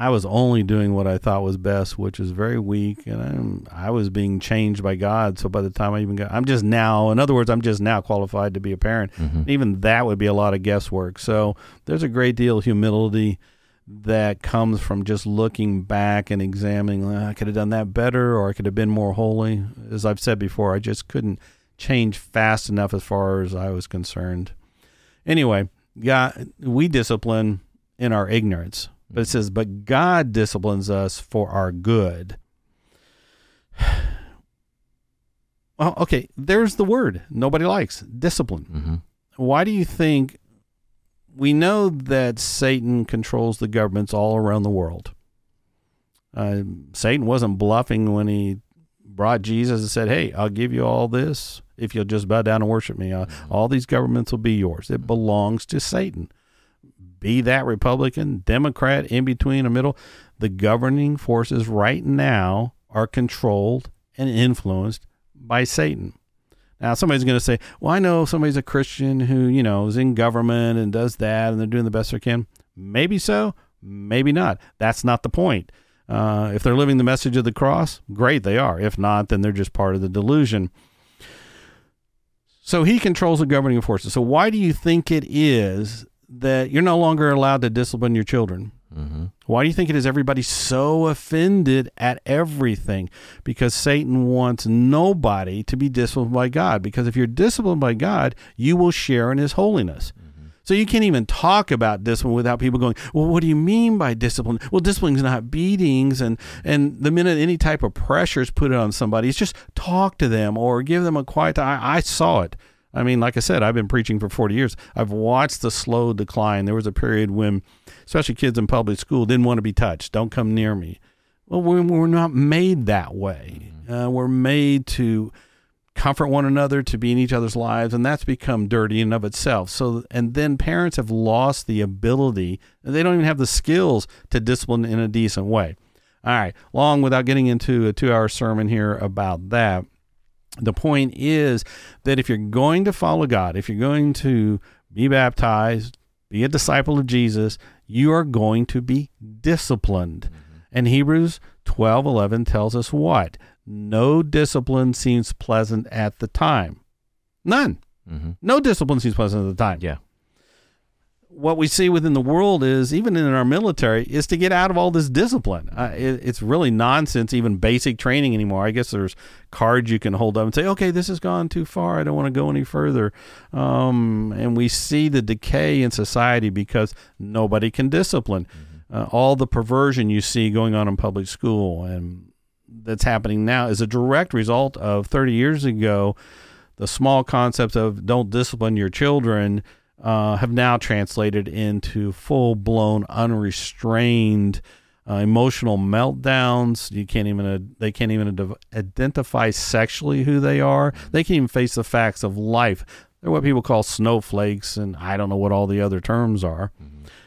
I was only doing what I thought was best, which is very weak, and I'm, I was being changed by God. So by the time I even got, I'm just now, in other words, I'm just now qualified to be a parent. Mm-hmm. Even that would be a lot of guesswork. So there's a great deal of humility that comes from just looking back and examining. "Well, I could have done that better, or I could have been more holy. As I've said before, I just couldn't change fast enough as far as I was concerned. Anyway, God, we discipline in our ignorance, but it says, but God disciplines us for our good. Well, okay, there's the word nobody likes discipline. Mm-hmm. Why do you think we know that Satan controls the governments all around the world? Uh, Satan wasn't bluffing when he brought Jesus and said, Hey, I'll give you all this if you'll just bow down and worship me. Uh, all these governments will be yours. It belongs to Satan. Be that Republican, Democrat, in between, or middle. The governing forces right now are controlled and influenced by Satan. Now, somebody's going to say, well, I know somebody's a Christian who, you know, is in government and does that and they're doing the best they can. Maybe so, maybe not. That's not the point. Uh, if they're living the message of the cross, great, they are. If not, then they're just part of the delusion. So he controls the governing forces. So why do you think it is that you're no longer allowed to discipline your children? Mm-hmm. Why do you think it is everybody so offended at everything? Because Satan wants nobody to be disciplined by God. Because if you're disciplined by God, you will share in his holiness. So you can't even talk about discipline without people going, "Well, what do you mean by discipline?" Well, discipline is not beatings, and and the minute any type of pressure is put on somebody, it's just talk to them or give them a quiet time. I, I saw it. I mean, like I said, I've been preaching for 40 years. I've watched the slow decline. There was a period when, especially kids in public school, didn't want to be touched. Don't come near me. Well, we're, not made that way. Uh, we're made to comfort one another, to be in each other's lives, and that's become dirty in and of itself. So, and then parents have lost the ability, they don't even have the skills to discipline in a decent way. All right, long without getting into a two hour sermon here about that. The point is that if you're going to follow God, if you're going to be baptized, be a disciple of Jesus, you are going to be disciplined. And Hebrews 12 11 tells us what? No discipline seems pleasant at the time. None. Mm-hmm. No discipline seems pleasant at the time. Yeah. What we see within the world is, even in our military, is to get out of all this discipline. Uh, it, it's really nonsense, even basic training anymore. I guess there's cards you can hold up and say, okay, this has gone too far. I don't want to go any further. Um, and we see the decay in society because nobody can discipline. Uh, all the perversion you see going on in public school and that's happening now is a direct result of 30 years ago. The small concepts of don't discipline your children uh, have now translated into full blown, unrestrained uh, emotional meltdowns. You can't even uh, they can't even ad- identify sexually who they are. They can't even face the facts of life. They're what people call snowflakes, and I don't know what all the other terms are.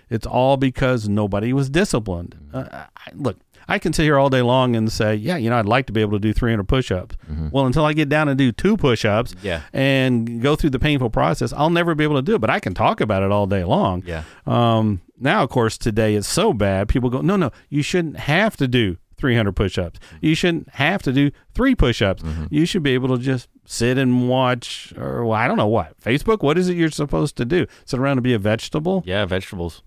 It's all because nobody was disciplined. Uh, I, look, I can sit here all day long and say, yeah, you know, I'd like to be able to do 300 push-ups. Mm-hmm. Well, until I get down and do two push-ups Yeah. and go through the painful process, I'll never be able to do it. But I can talk about it all day long. Yeah. Um, now, of course, today it's so bad. People go, no, no, you shouldn't have to do 300 push-ups. Mm-hmm. You shouldn't have to do three push-ups. Mm-hmm. You should be able to just sit and watch, or well, I don't know what Facebook. What is it you're supposed to do? Sit around and be a vegetable? Yeah. Vegetables.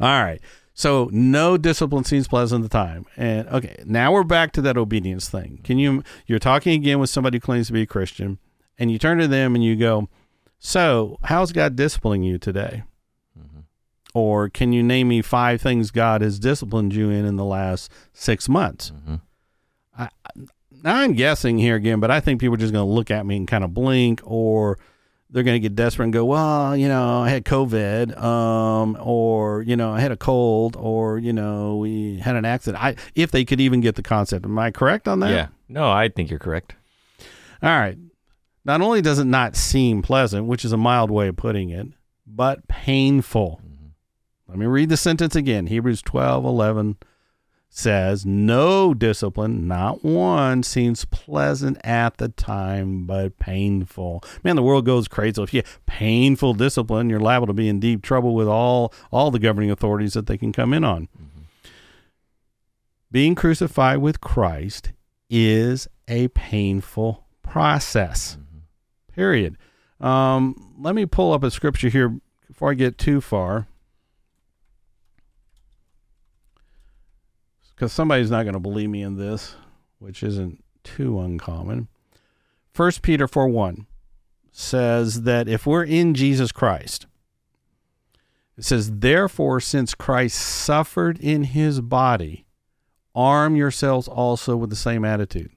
All right. So no discipline seems pleasant at the time. And okay, now we're back to that obedience thing. Can you you're talking again with somebody who claims to be a Christian and you turn to them and you go, "So, how's God disciplining you today?" Mm-hmm. Or can you name me five things God has disciplined you in in the last 6 months? Mm-hmm. I, I- now I'm guessing here again, but I think people are just going to look at me and kind of blink or they're going to get desperate and go, well, you know, I had COVID, um, or you know, I had a cold, or you know, we had an accident. I, if they could even get the concept, am I correct on that? Yeah. No, I think you're correct. All right. Not only does it not seem pleasant, which is a mild way of putting it, but painful. Let me read the sentence again. Hebrews 12, 11 says, No discipline, not one, seems pleasant at the time, but painful. Man, the world goes crazy. If you painful discipline, you're liable to be in deep trouble with all, all the governing authorities that they can come in on. Being crucified with Christ is a painful process. Period. Um, let me pull up a scripture here before I get too far. Because somebody's not going to believe me in this, which isn't too uncommon. First Peter 4 1 says that if we're in Jesus Christ, it says, Therefore, since Christ suffered in his body, arm yourselves also with the same attitude.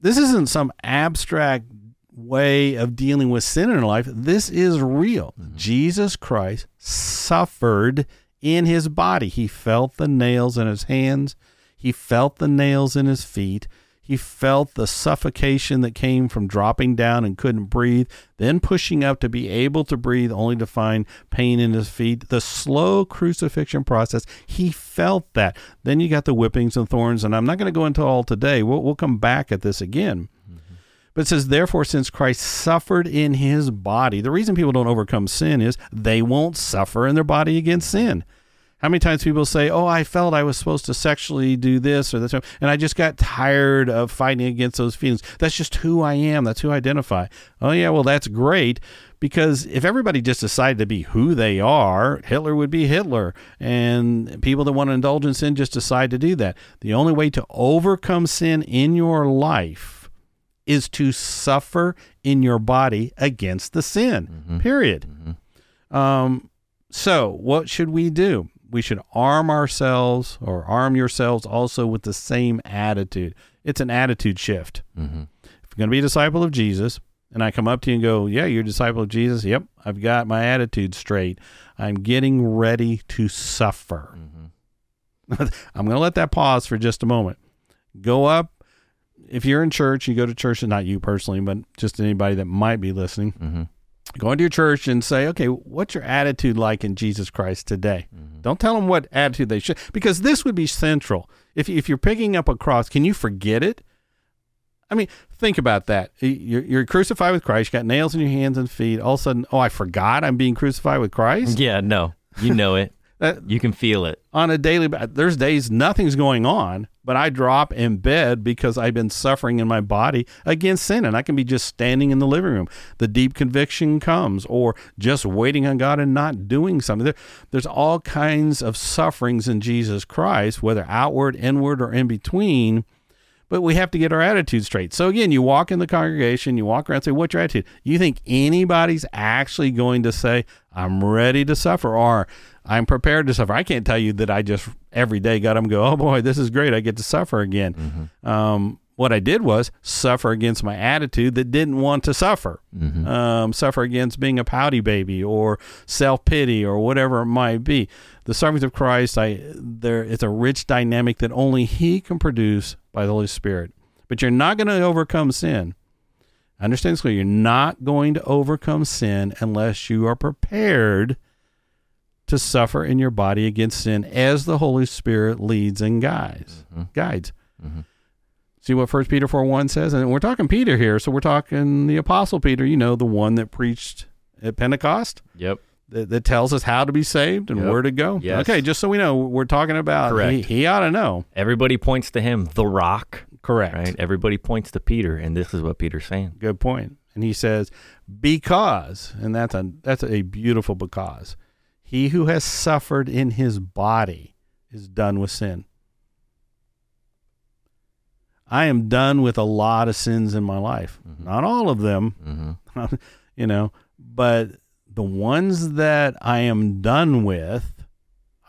This isn't some abstract way of dealing with sin in our life. This is real. Mm-hmm. Jesus Christ suffered in his body. He felt the nails in his hands, he felt the nails in his feet. He felt the suffocation that came from dropping down and couldn't breathe, then pushing up to be able to breathe, only to find pain in his feet. The slow crucifixion process, he felt that. Then you got the whippings and thorns, and I'm not going to go into all today. We'll, we'll come back at this again. Mm-hmm. But it says, therefore, since Christ suffered in his body, the reason people don't overcome sin is they won't suffer in their body against sin. How many times people say, "Oh, I felt I was supposed to sexually do this or this," and I just got tired of fighting against those feelings. That's just who I am. That's who I identify. Oh yeah, well that's great because if everybody just decided to be who they are, Hitler would be Hitler, and people that want to indulge in sin just decide to do that. The only way to overcome sin in your life is to suffer in your body against the sin. Period. Um, so, what should we do? We should arm ourselves or arm yourselves also with the same attitude. It's an attitude shift. Mm-hmm. If you're going to be a disciple of Jesus, and I come up to you and go, Yeah, you're a disciple of Jesus. Yep, I've got my attitude straight. I'm getting ready to suffer. Mm-hmm. I'm going to let that pause for just a moment. Go up. If you're in church, you go to church, and not you personally, but just anybody that might be listening mm-hmm. Go into your church and say, okay, what's your attitude like in Jesus Christ today? Mm-hmm. Don't tell them what attitude they should, because this would be central. If, if you're picking up a cross, can you forget it? I mean, think about that. You're, you're crucified with Christ. You got nails in your hands and feet. All of a sudden, oh, I forgot I'm being crucified with Christ. Yeah, no, you know it. That- you can feel it. on a daily there's days nothing's going on but i drop in bed because i've been suffering in my body against sin and i can be just standing in the living room the deep conviction comes or just waiting on god and not doing something there, there's all kinds of sufferings in jesus christ whether outward inward or in between but we have to get our attitude straight. So again, you walk in the congregation, you walk around say, What's your attitude? You think anybody's actually going to say, I'm ready to suffer or I'm prepared to suffer? I can't tell you that I just every day got them go, Oh boy, this is great. I get to suffer again. Um, what I did was suffer against my attitude that didn't want to suffer. Um, suffer against being a pouty baby or self pity or whatever it might be. The sufferings of Christ, I there it's a rich dynamic that only He can produce by the Holy Spirit. But you're not going to overcome sin. Understand this clearly. You're not going to overcome sin unless you are prepared to suffer in your body against sin as the Holy Spirit leads and guides. Mm-hmm. Guides. Mm-hmm. See what First Peter four one says, and we're talking Peter here, so we're talking the Apostle Peter. You know, the one that preached at Pentecost, Yep. That, that tells us how to be saved and Yep. where to go. Yes. Okay, just so we know, we're talking about. Correct. He, he ought to know. Everybody points to him, the rock, Correct. right? Everybody points to Peter, and this is what Peter's saying. Good point. And he says, because, and that's a that's a beautiful because. He who has suffered in his body is done with sin. I am done with a lot of sins in my life. Not all of them, Mm-hmm. you know, but the ones that I am done with,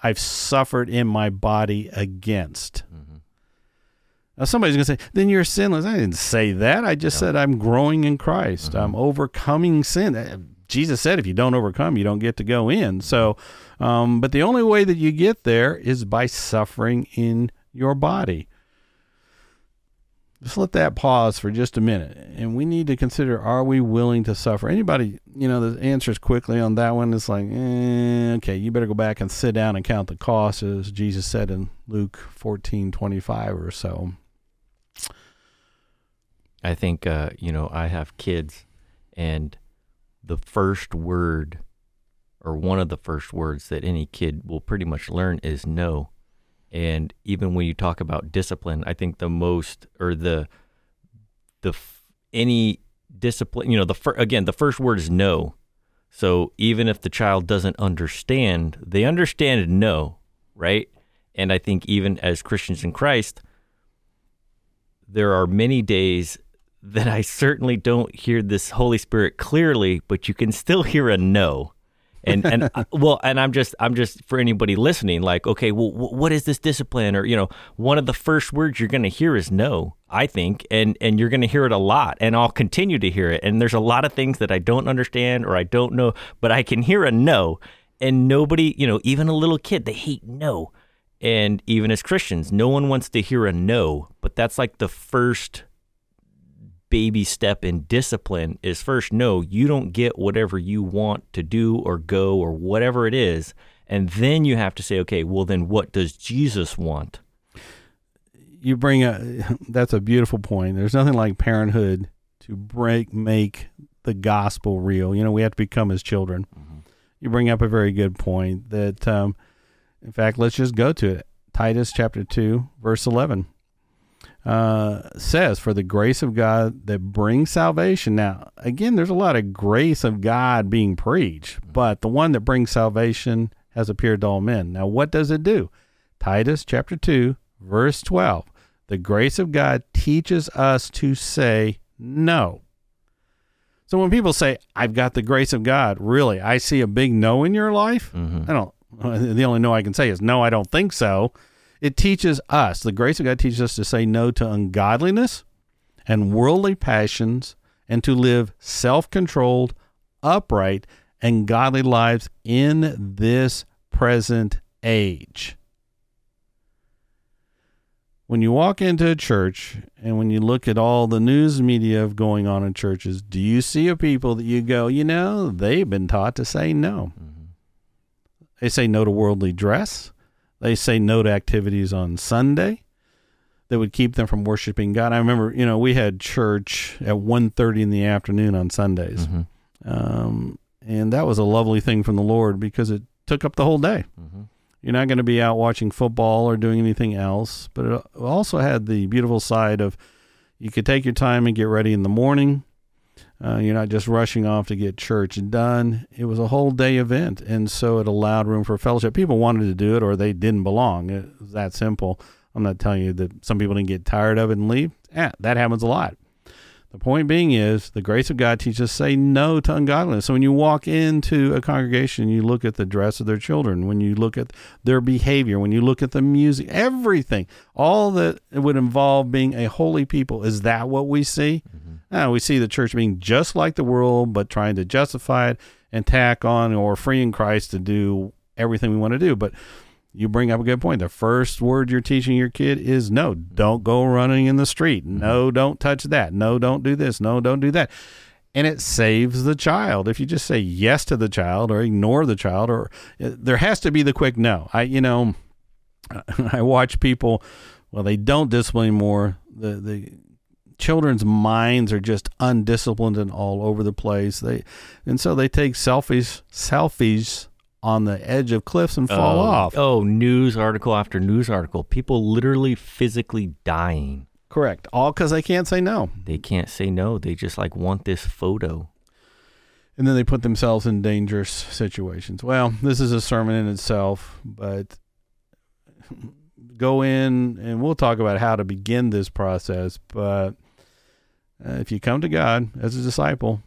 I've suffered in my body against. Now somebody's going to say, then you're sinless. I didn't say that. I just said I'm growing in Christ. I'm overcoming sin. Uh, Jesus said if you don't overcome, you don't get to go in. So, um, but the only way that you get there is by suffering in your body. Just let that pause for just a minute. And we need to consider are we willing to suffer? Anybody, you know, the answers quickly on that one is like, eh, okay, you better go back and sit down and count the costs, as Jesus said in Luke fourteen twenty five or so. I think uh, you know I have kids, and the first word, or one of the first words that any kid will pretty much learn is no. And even when you talk about discipline, I think the most or the the any discipline, you know, the fir- again the first word is no. So even if the child doesn't understand, they understand no, right? And I think even as Christians in Christ, there are many days that I certainly don't hear this Holy Spirit clearly, but you can still hear a no. And and uh, well, and I'm just I'm just for anybody listening, like, okay, well, what is this discipline? Or you know, one of the first words you're going to hear is no. I think, and and you're going to hear it a lot, and I'll continue to hear it. And there's a lot of things that I don't understand or I don't know, but I can hear a no, and nobody, you know, even a little kid, they hate no. And even as Christians, no one wants to hear a no, but that's like the first baby step in discipline is first no, you don't get whatever you want to do or go or whatever it is. And then you have to say, okay, well, then what does Jesus want? You bring a, that's a beautiful point. There's nothing like parenthood to break, make the gospel real. You know, we have to become his children. Mm-hmm. You bring up a very good point that, um, in fact, let's just go to it. Titus chapter 2, verse 11 uh, says, For the grace of God that brings salvation. Now, again, there's a lot of grace of God being preached, but the one that brings salvation has appeared to all men. Now, what does it do? Titus chapter 2, verse 12. The grace of God teaches us to say no. So when people say, I've got the grace of God, really, I see a big no in your life. Mm-hmm. I don't, the only no I can say is no, I don't think so. It teaches us, the grace of God teaches us to say no to ungodliness and worldly passions and to live self controlled, upright, and godly lives in this present age. When you walk into a church and when you look at all the news media of going on in churches, do you see a people that you go, you know, they've been taught to say no? Mm-hmm. They say no to worldly dress. They say no to activities on Sunday that would keep them from worshiping God. I remember, you know, we had church at 1.30 in the afternoon on Sundays. Mm-hmm. Um, and that was a lovely thing from the Lord because it took up the whole day. Mm-hmm. You're not going to be out watching football or doing anything else, but it also had the beautiful side of you could take your time and get ready in the morning. Uh, you're not just rushing off to get church done. It was a whole day event, and so it allowed room for fellowship. People wanted to do it, or they didn't belong. It was that simple. I'm not telling you that some people didn't get tired of it and leave. Yeah, that happens a lot. The point being is the grace of God teaches us say no to ungodliness. So when you walk into a congregation, you look at the dress of their children, when you look at their behavior, when you look at the music, everything, all that would involve being a holy people. Is that what we see? Mm-hmm. Uh, we see the church being just like the world, but trying to justify it and tack on or freeing Christ to do everything we want to do. But you bring up a good point. The first word you're teaching your kid is no, don't go running in the street. Mm-hmm. No, don't touch that. No, don't do this. No, don't do that. And it saves the child. If you just say yes to the child or ignore the child, or uh, there has to be the quick no. I, you know, I watch people, well, they don't discipline more. The, the, children's minds are just undisciplined and all over the place. They and so they take selfies selfies on the edge of cliffs and fall oh, off. Oh, news article after news article. People literally physically dying. Correct. All because they can't say no. They can't say no. They just like want this photo. And then they put themselves in dangerous situations. Well, this is a sermon in itself, but go in and we'll talk about how to begin this process. But uh, if you come to God as a disciple,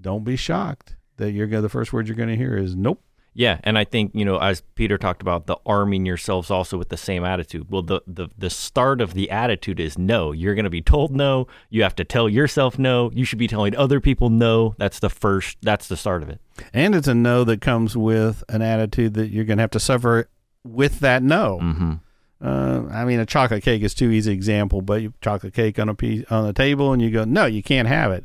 don't be shocked that you're gonna, the first word you're going to hear is nope. Yeah, and I think you know, as Peter talked about, the arming yourselves also with the same attitude. Well, the the the start of the attitude is no. You're going to be told no. You have to tell yourself no. You should be telling other people no. That's the first. That's the start of it. And it's a no that comes with an attitude that you're going to have to suffer with that no. Mm-hmm. Uh, I mean, a chocolate cake is too easy example, but you chocolate cake on a piece on the table, and you go, no, you can't have it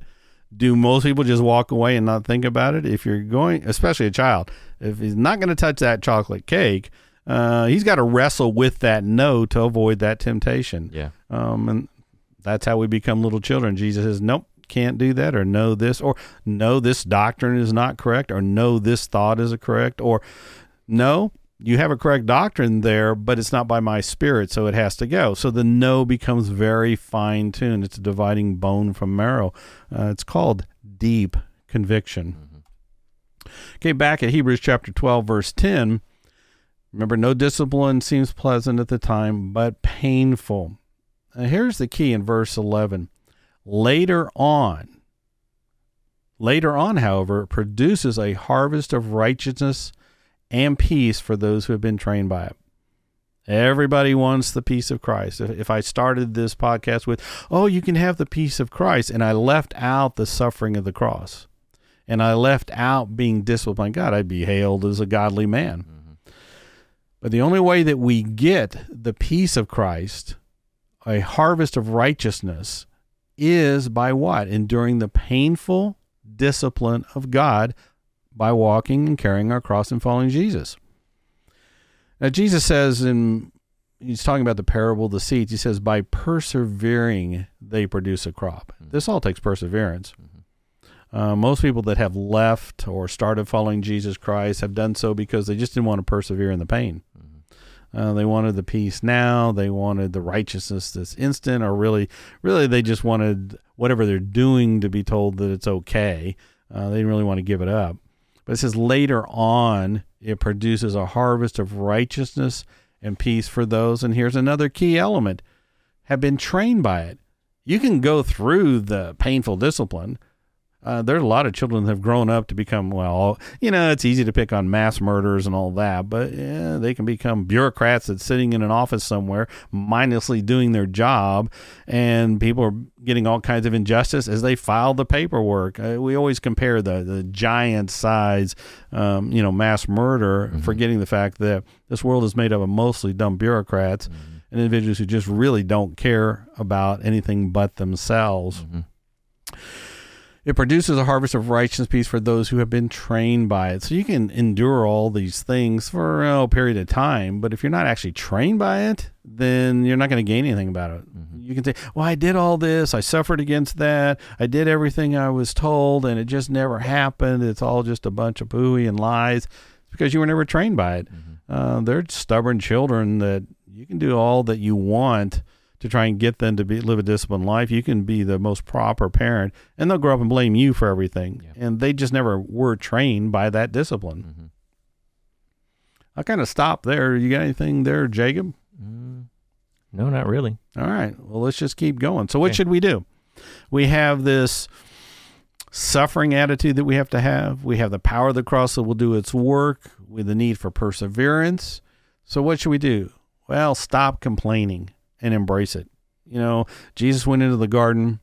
do most people just walk away and not think about it? If you're going, especially a child, if he's not going to touch that chocolate cake, uh, he's got to wrestle with that no to avoid that temptation. Yeah. Um, and that's how we become little children. Jesus says, nope, can't do that, or no, this, or no, this doctrine is not correct, or no, this thought is correct, or no, you have a correct doctrine there, but it's not by my spirit, so it has to go. So the no becomes very fine tuned. It's a dividing bone from marrow. Uh, it's called deep conviction. Mm-hmm. Okay, back at Hebrews chapter 12, verse 10. Remember, no discipline seems pleasant at the time, but painful. Now, here's the key in verse 11 Later on, later on, however, it produces a harvest of righteousness and peace for those who have been trained by it. Everybody wants the peace of Christ. If, I started this podcast with, oh, you can have the peace of Christ, and I left out the suffering of the cross, and I left out being disciplined by God, I'd be hailed as a godly man. Mm-hmm. But the only way that we get the peace of Christ, a harvest of righteousness, is by what? Enduring the painful discipline of God by walking and carrying our cross and following Jesus. Now, Jesus says, in he's talking about the parable of the seeds, he says, by persevering, they produce a crop. Mm-hmm. This all takes perseverance. Mm-hmm. Uh, most people that have left or started following Jesus Christ have done so because they just didn't want to persevere in the pain. Mm-hmm. Uh, they wanted the peace now. They wanted the righteousness this instant, or really, really, they just wanted whatever they're doing to be told that it's okay. Uh, they didn't really want to give it up. But it says later on, it produces a harvest of righteousness and peace for those. And here's another key element have been trained by it. You can go through the painful discipline, uh, there's a lot of children that have grown up to become well you know it's easy to pick on mass murders and all that but yeah, they can become bureaucrats that's sitting in an office somewhere mindlessly doing their job and people are getting all kinds of injustice as they file the paperwork uh, we always compare the, the giant size um, you know mass murder mm-hmm. forgetting the fact that this world is made up of mostly dumb bureaucrats mm-hmm. and individuals who just really don't care about anything but themselves mm-hmm. It produces a harvest of righteousness peace for those who have been trained by it. So you can endure all these things for a period of time, but if you're not actually trained by it, then you're not going to gain anything about it. Mm-hmm. You can say, "Well, I did all this. I suffered against that. I did everything I was told, and it just never happened. It's all just a bunch of pooey and lies." It's because you were never trained by it. Mm-hmm. Uh, they're stubborn children that you can do all that you want to try and get them to be live a disciplined life. You can be the most proper parent, and they'll grow up and blame you for everything. Yeah. And they just never were trained by that discipline. Mm-hmm. I kind of stop there. You got anything there, Jacob? Mm, no, not really. All right. Well, let's just keep going. So, what okay. should we do? We have this suffering attitude that we have to have. We have the power of the cross that will do its work. With the need for perseverance. So, what should we do? Well, stop complaining and embrace it. You know, Jesus went into the garden.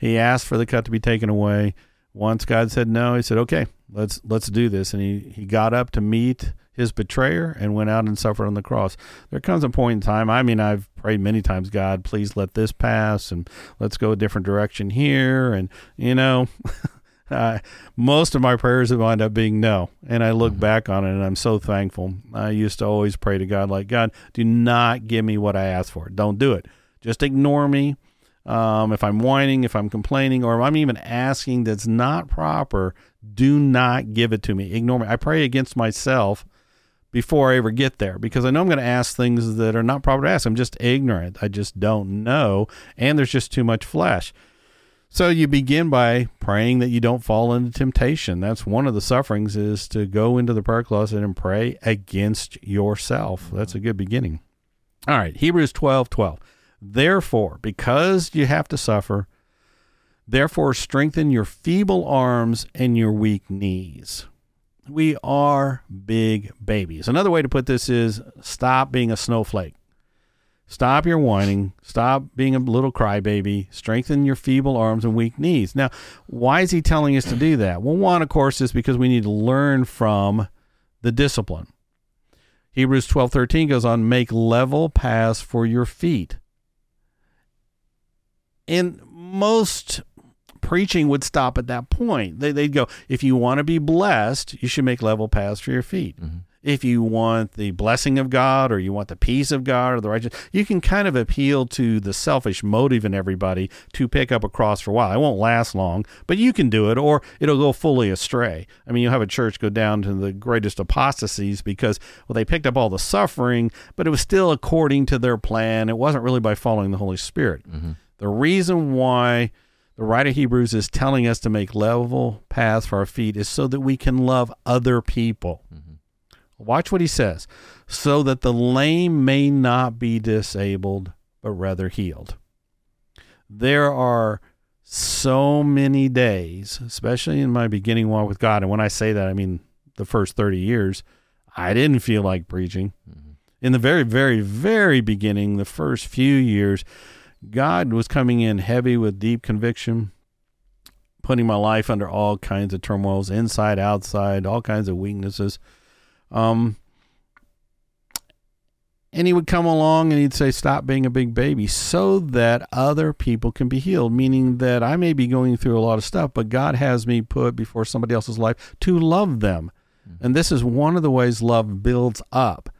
He asked for the cut to be taken away. Once God said no, he said, "Okay, let's let's do this." And he he got up to meet his betrayer and went out and suffered on the cross. There comes a point in time. I mean, I've prayed many times, God, please let this pass and let's go a different direction here. And you know, uh, most of my prayers have wound up being no. And I look mm-hmm. back on it and I'm so thankful. I used to always pray to God, like, God, do not give me what I asked for. Don't do it. Just ignore me. Um, if I'm whining, if I'm complaining, or if I'm even asking that's not proper, do not give it to me. Ignore me. I pray against myself before I ever get there because I know I'm going to ask things that are not proper to ask. I'm just ignorant. I just don't know. And there's just too much flesh. So you begin by praying that you don't fall into temptation. That's one of the sufferings is to go into the prayer closet and pray against yourself. Mm-hmm. That's a good beginning. All right, Hebrews 12, 12. Therefore, because you have to suffer, therefore strengthen your feeble arms and your weak knees. We are big babies. Another way to put this is stop being a snowflake. Stop your whining. Stop being a little crybaby. Strengthen your feeble arms and weak knees. Now, why is he telling us to do that? Well, one, of course, is because we need to learn from the discipline. Hebrews 12:13 goes on, "Make level paths for your feet." And most preaching would stop at that point. They, would go, if you want to be blessed, you should make level paths for your feet. Mm-hmm if you want the blessing of God or you want the peace of God or the righteous, you can kind of appeal to the selfish motive in everybody to pick up a cross for a while. It won't last long, but you can do it or it'll go fully astray. I mean, you'll have a church go down to the greatest apostasies because, well, they picked up all the suffering, but it was still according to their plan. It wasn't really by following the Holy Spirit. Mm-hmm. The reason why the writer of Hebrews is telling us to make level paths for our feet is so that we can love other people. Mm-hmm Watch what he says. So that the lame may not be disabled, but rather healed. There are so many days, especially in my beginning walk with God. And when I say that, I mean the first 30 years, I didn't feel like preaching. Mm-hmm. In the very, very, very beginning, the first few years, God was coming in heavy with deep conviction, putting my life under all kinds of turmoils, inside, outside, all kinds of weaknesses. Um, and he would come along and he'd say, Stop being a big baby so that other people can be healed. Meaning that I may be going through a lot of stuff, but God has me put before somebody else's life to love them. Mm-hmm. And this is one of the ways love builds up.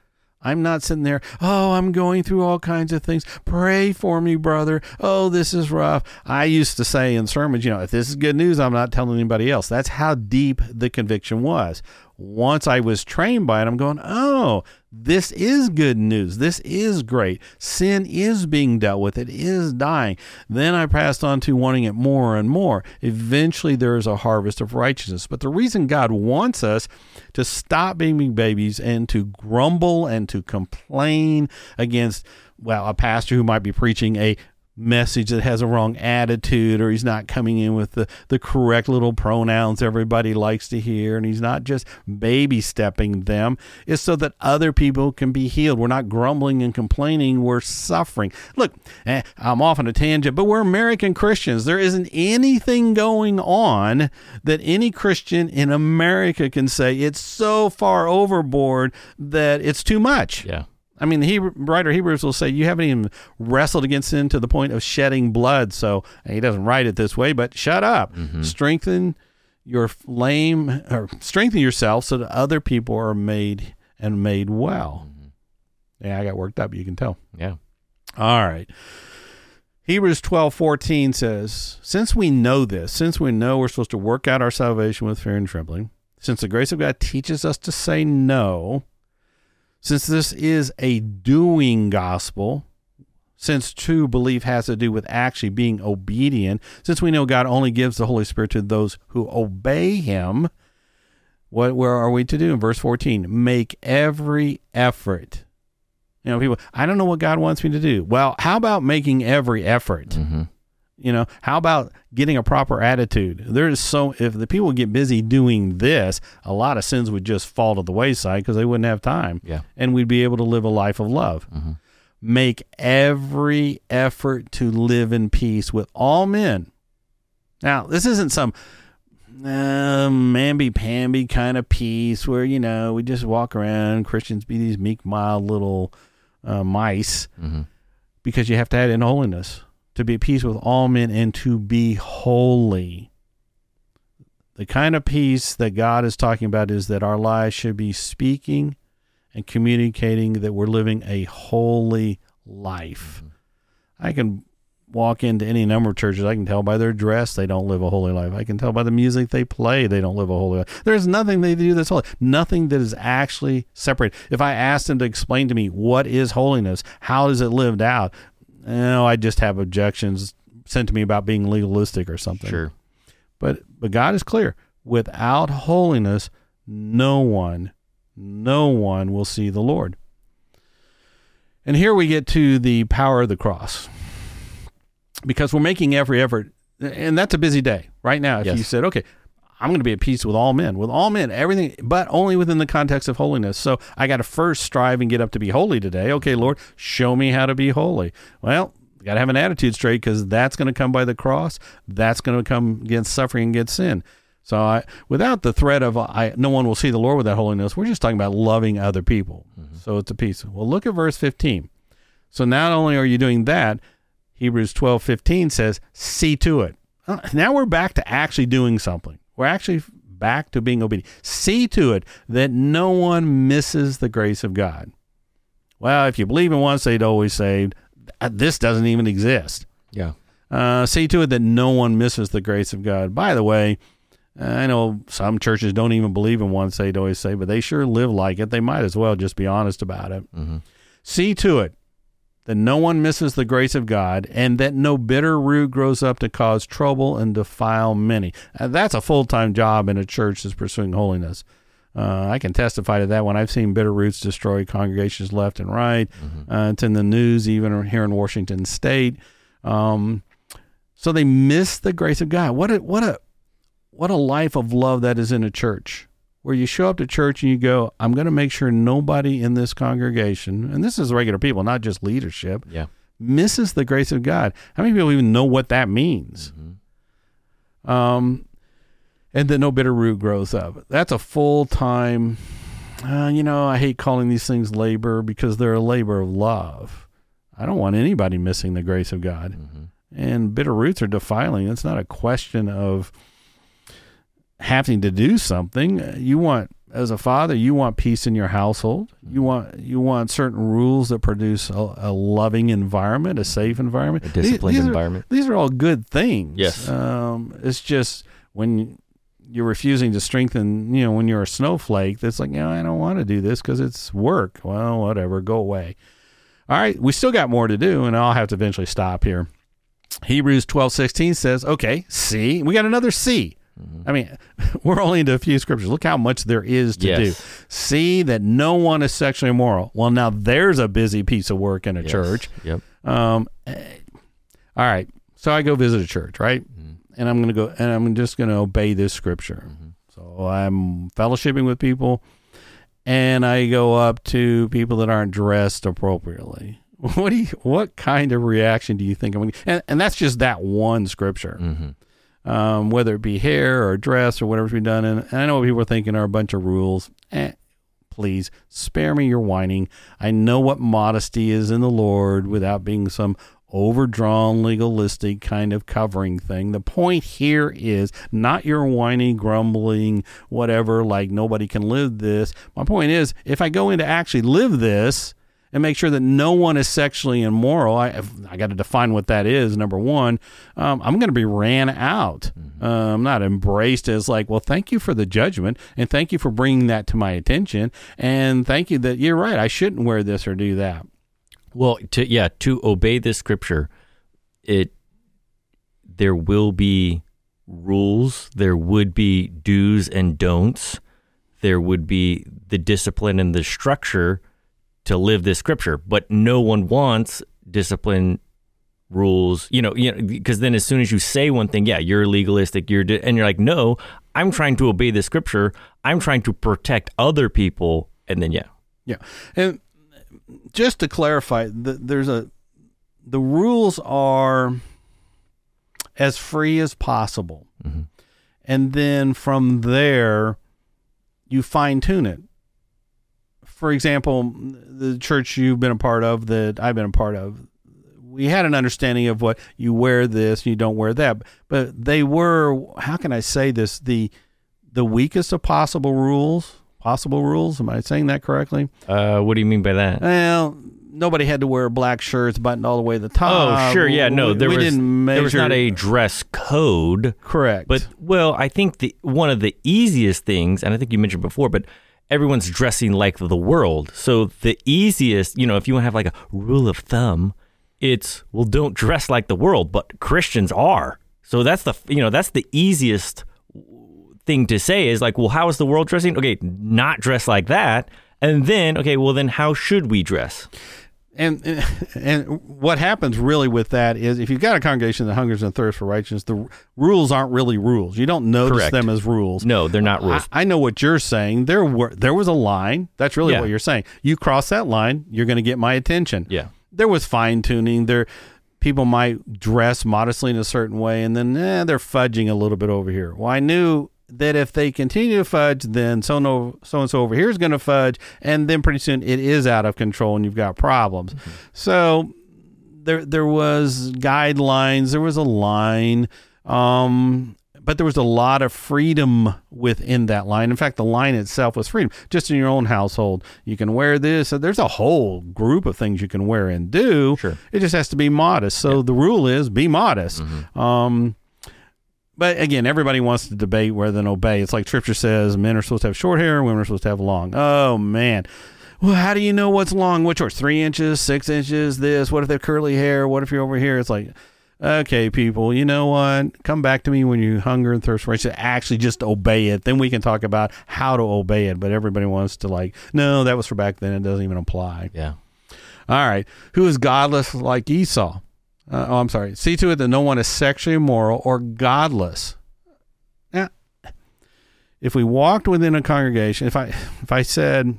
I'm not sitting there, oh, I'm going through all kinds of things. Pray for me, brother. Oh, this is rough. I used to say in sermons, you know, if this is good news, I'm not telling anybody else. That's how deep the conviction was once I was trained by it, I'm going, oh, this is good news. This is great. Sin is being dealt with, it is dying. Then I passed on to wanting it more and more. Eventually, there is a harvest of righteousness. But the reason God wants us to stop being babies and to grumble and to complain against well, a pastor who might be preaching a message that has a wrong attitude or he's not coming in with the, the correct little pronouns everybody likes to hear and he's not just baby stepping them is so that other people can be healed. We're not grumbling and complaining we're suffering. Look eh, i'm off on a tangent but we're american christians. There isn't anything going on that any christian in america can say. It's so far overboard that it's too much. Yeah I mean, the Hebrew, writer Hebrews will say you haven't even wrestled against sin to the point of shedding blood. So he doesn't write it this way, but shut up. Mm-hmm. Strengthen your lame or strengthen yourself so that other people are made and made well. Mm-hmm. Yeah, I got worked up. You can tell. Yeah. All right. Hebrews 12, 14 says, Since we know this, since we know we're supposed to work out our salvation with fear and trembling, since the grace of God teaches us to say no, since this is a doing gospel, since true belief has to do with actually being obedient, since we know God only gives the Holy Spirit to those who obey Him, what where are we to do in verse 14? Make every effort. You know, people, I don't know what God wants me to do. Well, how about making every effort? Mm-hmm. You know, how about getting a proper attitude? There is so if the people get busy doing this, a lot of sins would just fall to the wayside because they wouldn't have time. Yeah, and we'd be able to live a life of love. Mm-hmm. Make every effort to live in peace with all men. Now, this isn't some uh, mamby pamby kind of peace where you know we just walk around Christians be these meek, mild little uh, mice, mm-hmm. because you have to add in holiness to be at peace with all men and to be holy. The kind of peace that God is talking about is that our lives should be speaking and communicating that we're living a holy life. Mm-hmm. I can walk into any number of churches, I can tell by their dress they don't live a holy life. I can tell by the music they play they don't live a holy life. There's nothing they do that's holy. Nothing that is actually separate. If I asked them to explain to me what is holiness, how is it lived out, oh, I just have objections sent to me about being legalistic or something. Sure. But but God is clear. Without holiness, no one, no one will see the Lord. And here we get to the power of the cross. Because we're making every effort, and that's a busy day right now. If yes. you said, okay, I'm going to be at peace with all men, with all men, everything, but only within the context of holiness. So I got to first strive and get up to be holy today. Okay, Lord, show me how to be holy. Well, got to have an attitude straight because that's going to come by the cross. That's going to come against suffering and against sin. So I, without the threat of I, no one will see the Lord without holiness, we're just talking about loving other people. Mm-hmm. So it's a peace. Well, look at verse 15. So not only are you doing that, Hebrews 12, 15 says, see to it. Now we're back to actually doing something. We're actually back to being obedient. See to it that no one misses the grace of God. Well, if you believe in once saved, always saved, uh, this doesn't even exist. Yeah. Uh, see to it that no one misses the grace of God. By the way, I know some churches don't even believe in once saved, always saved, but they sure live like it. They might as well just be honest about it. Mm-hmm. See to it that no one misses the grace of God, and that no bitter root grows up to cause trouble and defile many. Uh, that's a full time job in a church that's pursuing holiness. Uh, I can testify to that when I've seen bitter roots destroy congregations left and right. Mm-hmm. Uh, it's in the news, even here in Washington State. Um, So they miss the grace of God. What a what a what a life of love that is in a church. Where you show up to church and you go, I'm going to make sure nobody in this congregation, and this is regular people, not just leadership, Yeah. misses the grace of God. How many people even know what that means? Um, and that no bitter root grows up. That's a full time. Uh, you know, I hate calling these things labor because they're a labor of love. I don't want anybody missing the grace of God. And bitter roots are defiling. It's not a question of having to do something. You want, as a father, you want peace in your household. You want you want certain rules that produce a, a loving environment, a safe environment, A disciplined These- these are- environment. these are all good things. Yes. Um, it's just when you're refusing to strengthen, you know, when you're a snowflake, that's like, you know, I don't want to do this because it's work. Well, whatever, go away. All right, we still got more to do, and I'll have to eventually stop here. Hebrews twelve sixteen says, okay, see, We got another C. I mean, we're only into a few scriptures. Look how much there is to Yes. do. See that no one is sexually immoral. Well, now there's a busy piece of work in a Yes. church. Yep. Um, eh, all right. So I go visit a church, right? And I'm going to go and I'm just going to obey this scripture. So I'm fellowshipping with people and I go up to people that aren't dressed appropriately. What do you, what kind of reaction do you think I'm going to, and, and that's just that one scripture. Um, whether it be hair or dress or whatever's been done. And, and I know what people are thinking are a bunch of rules. Eh, please spare me your whining. I know what modesty is in the Lord without being some overdrawn legalistic kind of covering thing. The point here is not your whiny, grumbling, whatever, like nobody can live this. My point is if I go in to actually live this, and make sure that no one is sexually immoral. I I got to define what that is. Number one, um, I'm going to be ran out. Uh, I'm not embraced as like, well, thank you for the judgment and thank you for bringing that to my attention and thank you that you're right. I shouldn't wear this or do that. Well, to yeah, to obey this scripture, it there will be rules, there would be do's and don'ts, there would be the discipline and the structure to live this scripture, but no one wants discipline rules, you know, you know, because then as soon as you say one thing, yeah, you're legalistic, you're, di- and you're like, no, I'm trying to obey the scripture, I'm trying to protect other people, and then yeah, Yeah, and just to clarify, th there's a the rules are as free as possible, mm-hmm. and then from there you fine tune it. For example, the church you've been a part of that I've been a part of, we had an understanding of what you wear this, you don't wear that, but they were how can I say this the the weakest of possible rules. Possible rules. Am I saying that correctly? uh, what do you mean by that? Well, nobody had to wear black shirts buttoned all the way to the top. Oh, sure, yeah, no, there we was measure. there was not a dress code, correct, but well, I think the one of the easiest things, and I think you mentioned before, but everyone's dressing like the world. So the easiest, you know, if you want to have like a rule of thumb, it's well, don't dress like the world, but Christians are. So that's the you know that's the easiest thing to say is like, well, how is the world dressing? Okay, not dress like that. And then, okay, well, then how should we dress? And and- and what happens really with that is if you've got a congregation that hungers and thirsts for righteousness, the r- rules aren't really rules. You don't notice Correct. them as rules. No, they're not rules. I, I know what you're saying. There were there was a line. That's really Yeah. what you're saying. You cross that line, you're going to get my attention. Yeah. There was fine tuning. There, people might dress modestly in a certain way, and then eh, they're fudging a little bit over here. Well, I knew that if they continue to fudge, then so no so and so over here is going to fudge, and then pretty soon it is out of control, and you've got problems. So there there was guidelines there was a line um but there was a lot of freedom within that line. In fact the line itself was freedom. Just in your own household you can wear this. There's a whole group of things you can wear and do. Sure. it just has to be modest. So the rule is be modest. Um but again, everybody wants to debate rather than obey. It's like Scripture says men are supposed to have short hair, women are supposed to have long. Oh, man. Well, how do you know what's long? What's short? Three inches, six inches, this? What if they have curly hair? What if you're over here? It's like, okay, people, you know what? Come back to me when you hunger and thirst for righteousness. Actually, just obey it. Then we can talk about how to obey it. But everybody wants to, like, no, that was for back then. It doesn't even apply. Yeah. All right. Who is godless like Esau? Uh, oh, I'm sorry. See to it that no one is sexually immoral or godless. Now, if we walked within a congregation, if I if I said,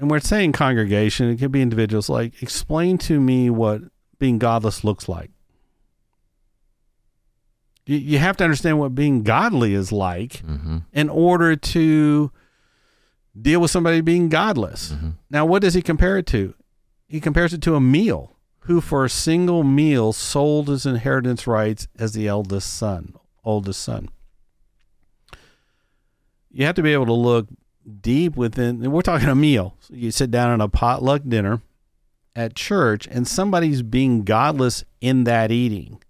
and we're saying congregation, it could be individuals. Like, explain to me what being godless looks like. You, you have to understand what being godly is like Mm-hmm. in order to deal with somebody being godless. Mm-hmm. Now, what does he compare it to? He compares it to a meal, who for a single meal sold his inheritance rights as the eldest son, oldest son. You have to be able to look deep within, and we're talking a meal. So you sit down at a potluck dinner at church, and somebody's being godless in that eating.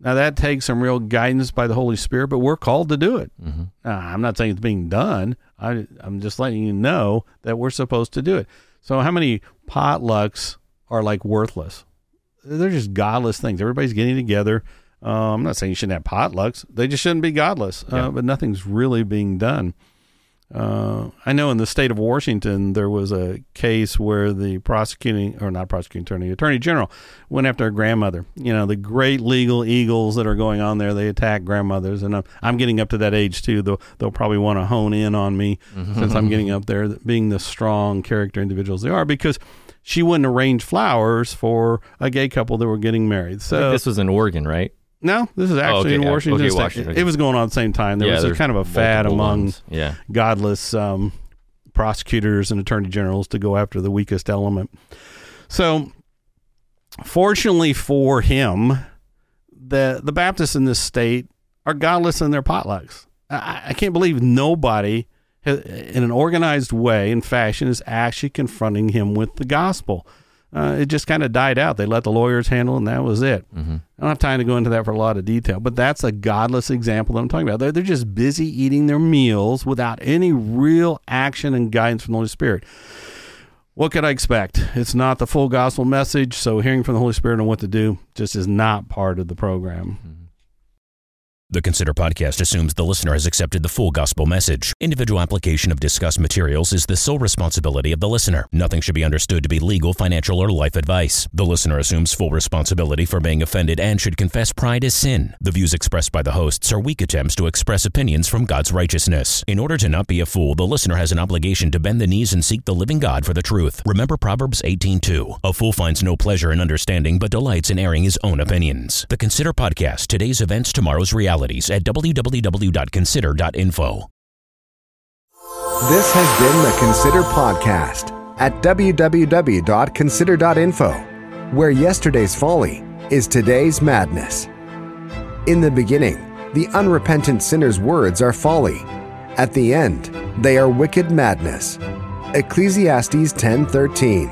Now, that takes some real guidance by the Holy Spirit, but we're called to do it. Mm-hmm. Uh, I'm not saying it's being done. I, I'm just letting you know that we're supposed to do it. So, how many potlucks are like worthless? They're just godless things. Everybody's getting together. Uh, I'm not saying you shouldn't have potlucks. They just shouldn't be godless. Uh, Yeah. but nothing's really being done. Uh, I know in the state of Washington there was a case where the prosecuting or not prosecuting attorney, attorney general went after a grandmother. You know the great legal eagles that are going on there. They attack grandmothers, and I'm, I'm getting up to that age too. They'll they'll probably want to hone in on me since I'm getting up there, being the strong character individuals they are, because she wouldn't arrange flowers for a gay couple that were getting married. So this was in Oregon, right? No, this is actually okay, in. Washington. Okay, State. Washington. It was going on at the same time. There yeah, was a kind of a fad among. Yeah. godless um, prosecutors and attorney generals to go after the weakest element. So, fortunately for him, the the Baptists in this state are godless in their potlucks. I, I can't believe nobody, ha- in an organized way and fashion, is actually confronting him with the gospel. Uh, it just kind of died out. They let the lawyers handle, it, and that was it. Mm-hmm. I don't have time to go into that for a lot of detail, but that's a godless example that I'm talking about. They're, they're just busy eating their meals without any real action and guidance from the Holy Spirit. What could I expect? It's not the full gospel message, so hearing from the Holy Spirit on what to do just is not part of the program. The Consider podcast assumes the listener has accepted the full gospel message. Individual application of discussed materials is the sole responsibility of the listener. Nothing should be understood to be legal, financial, or life advice. The listener assumes full responsibility for being offended and should confess pride as sin. The views expressed by the hosts are weak attempts to express opinions from God's righteousness. In order to not be a fool, the listener has an obligation to bend the knees and seek the living God for the truth. Remember Proverbs 18:2. A fool finds no pleasure in understanding but delights in airing his own opinions. The Consider podcast, today's events, tomorrow's at www.consider.info. This has been the Consider Podcast at www.consider.info, where yesterday's folly is today's madness. In the beginning, the unrepentant sinner's words are folly. At the end, they are wicked madness. Ecclesiastes 10:13.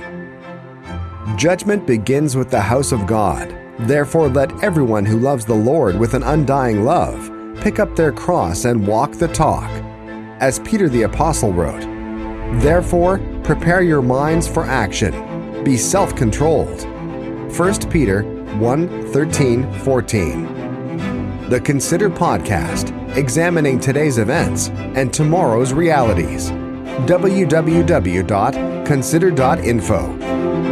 Judgment begins with the house of God. Therefore, let everyone who loves the Lord with an undying love pick up their cross and walk the talk. As Peter the Apostle wrote, Therefore, prepare your minds for action. Be self controlled. 1 Peter 1 13 14. The Consider Podcast, examining today's events and tomorrow's realities. www.consider.info.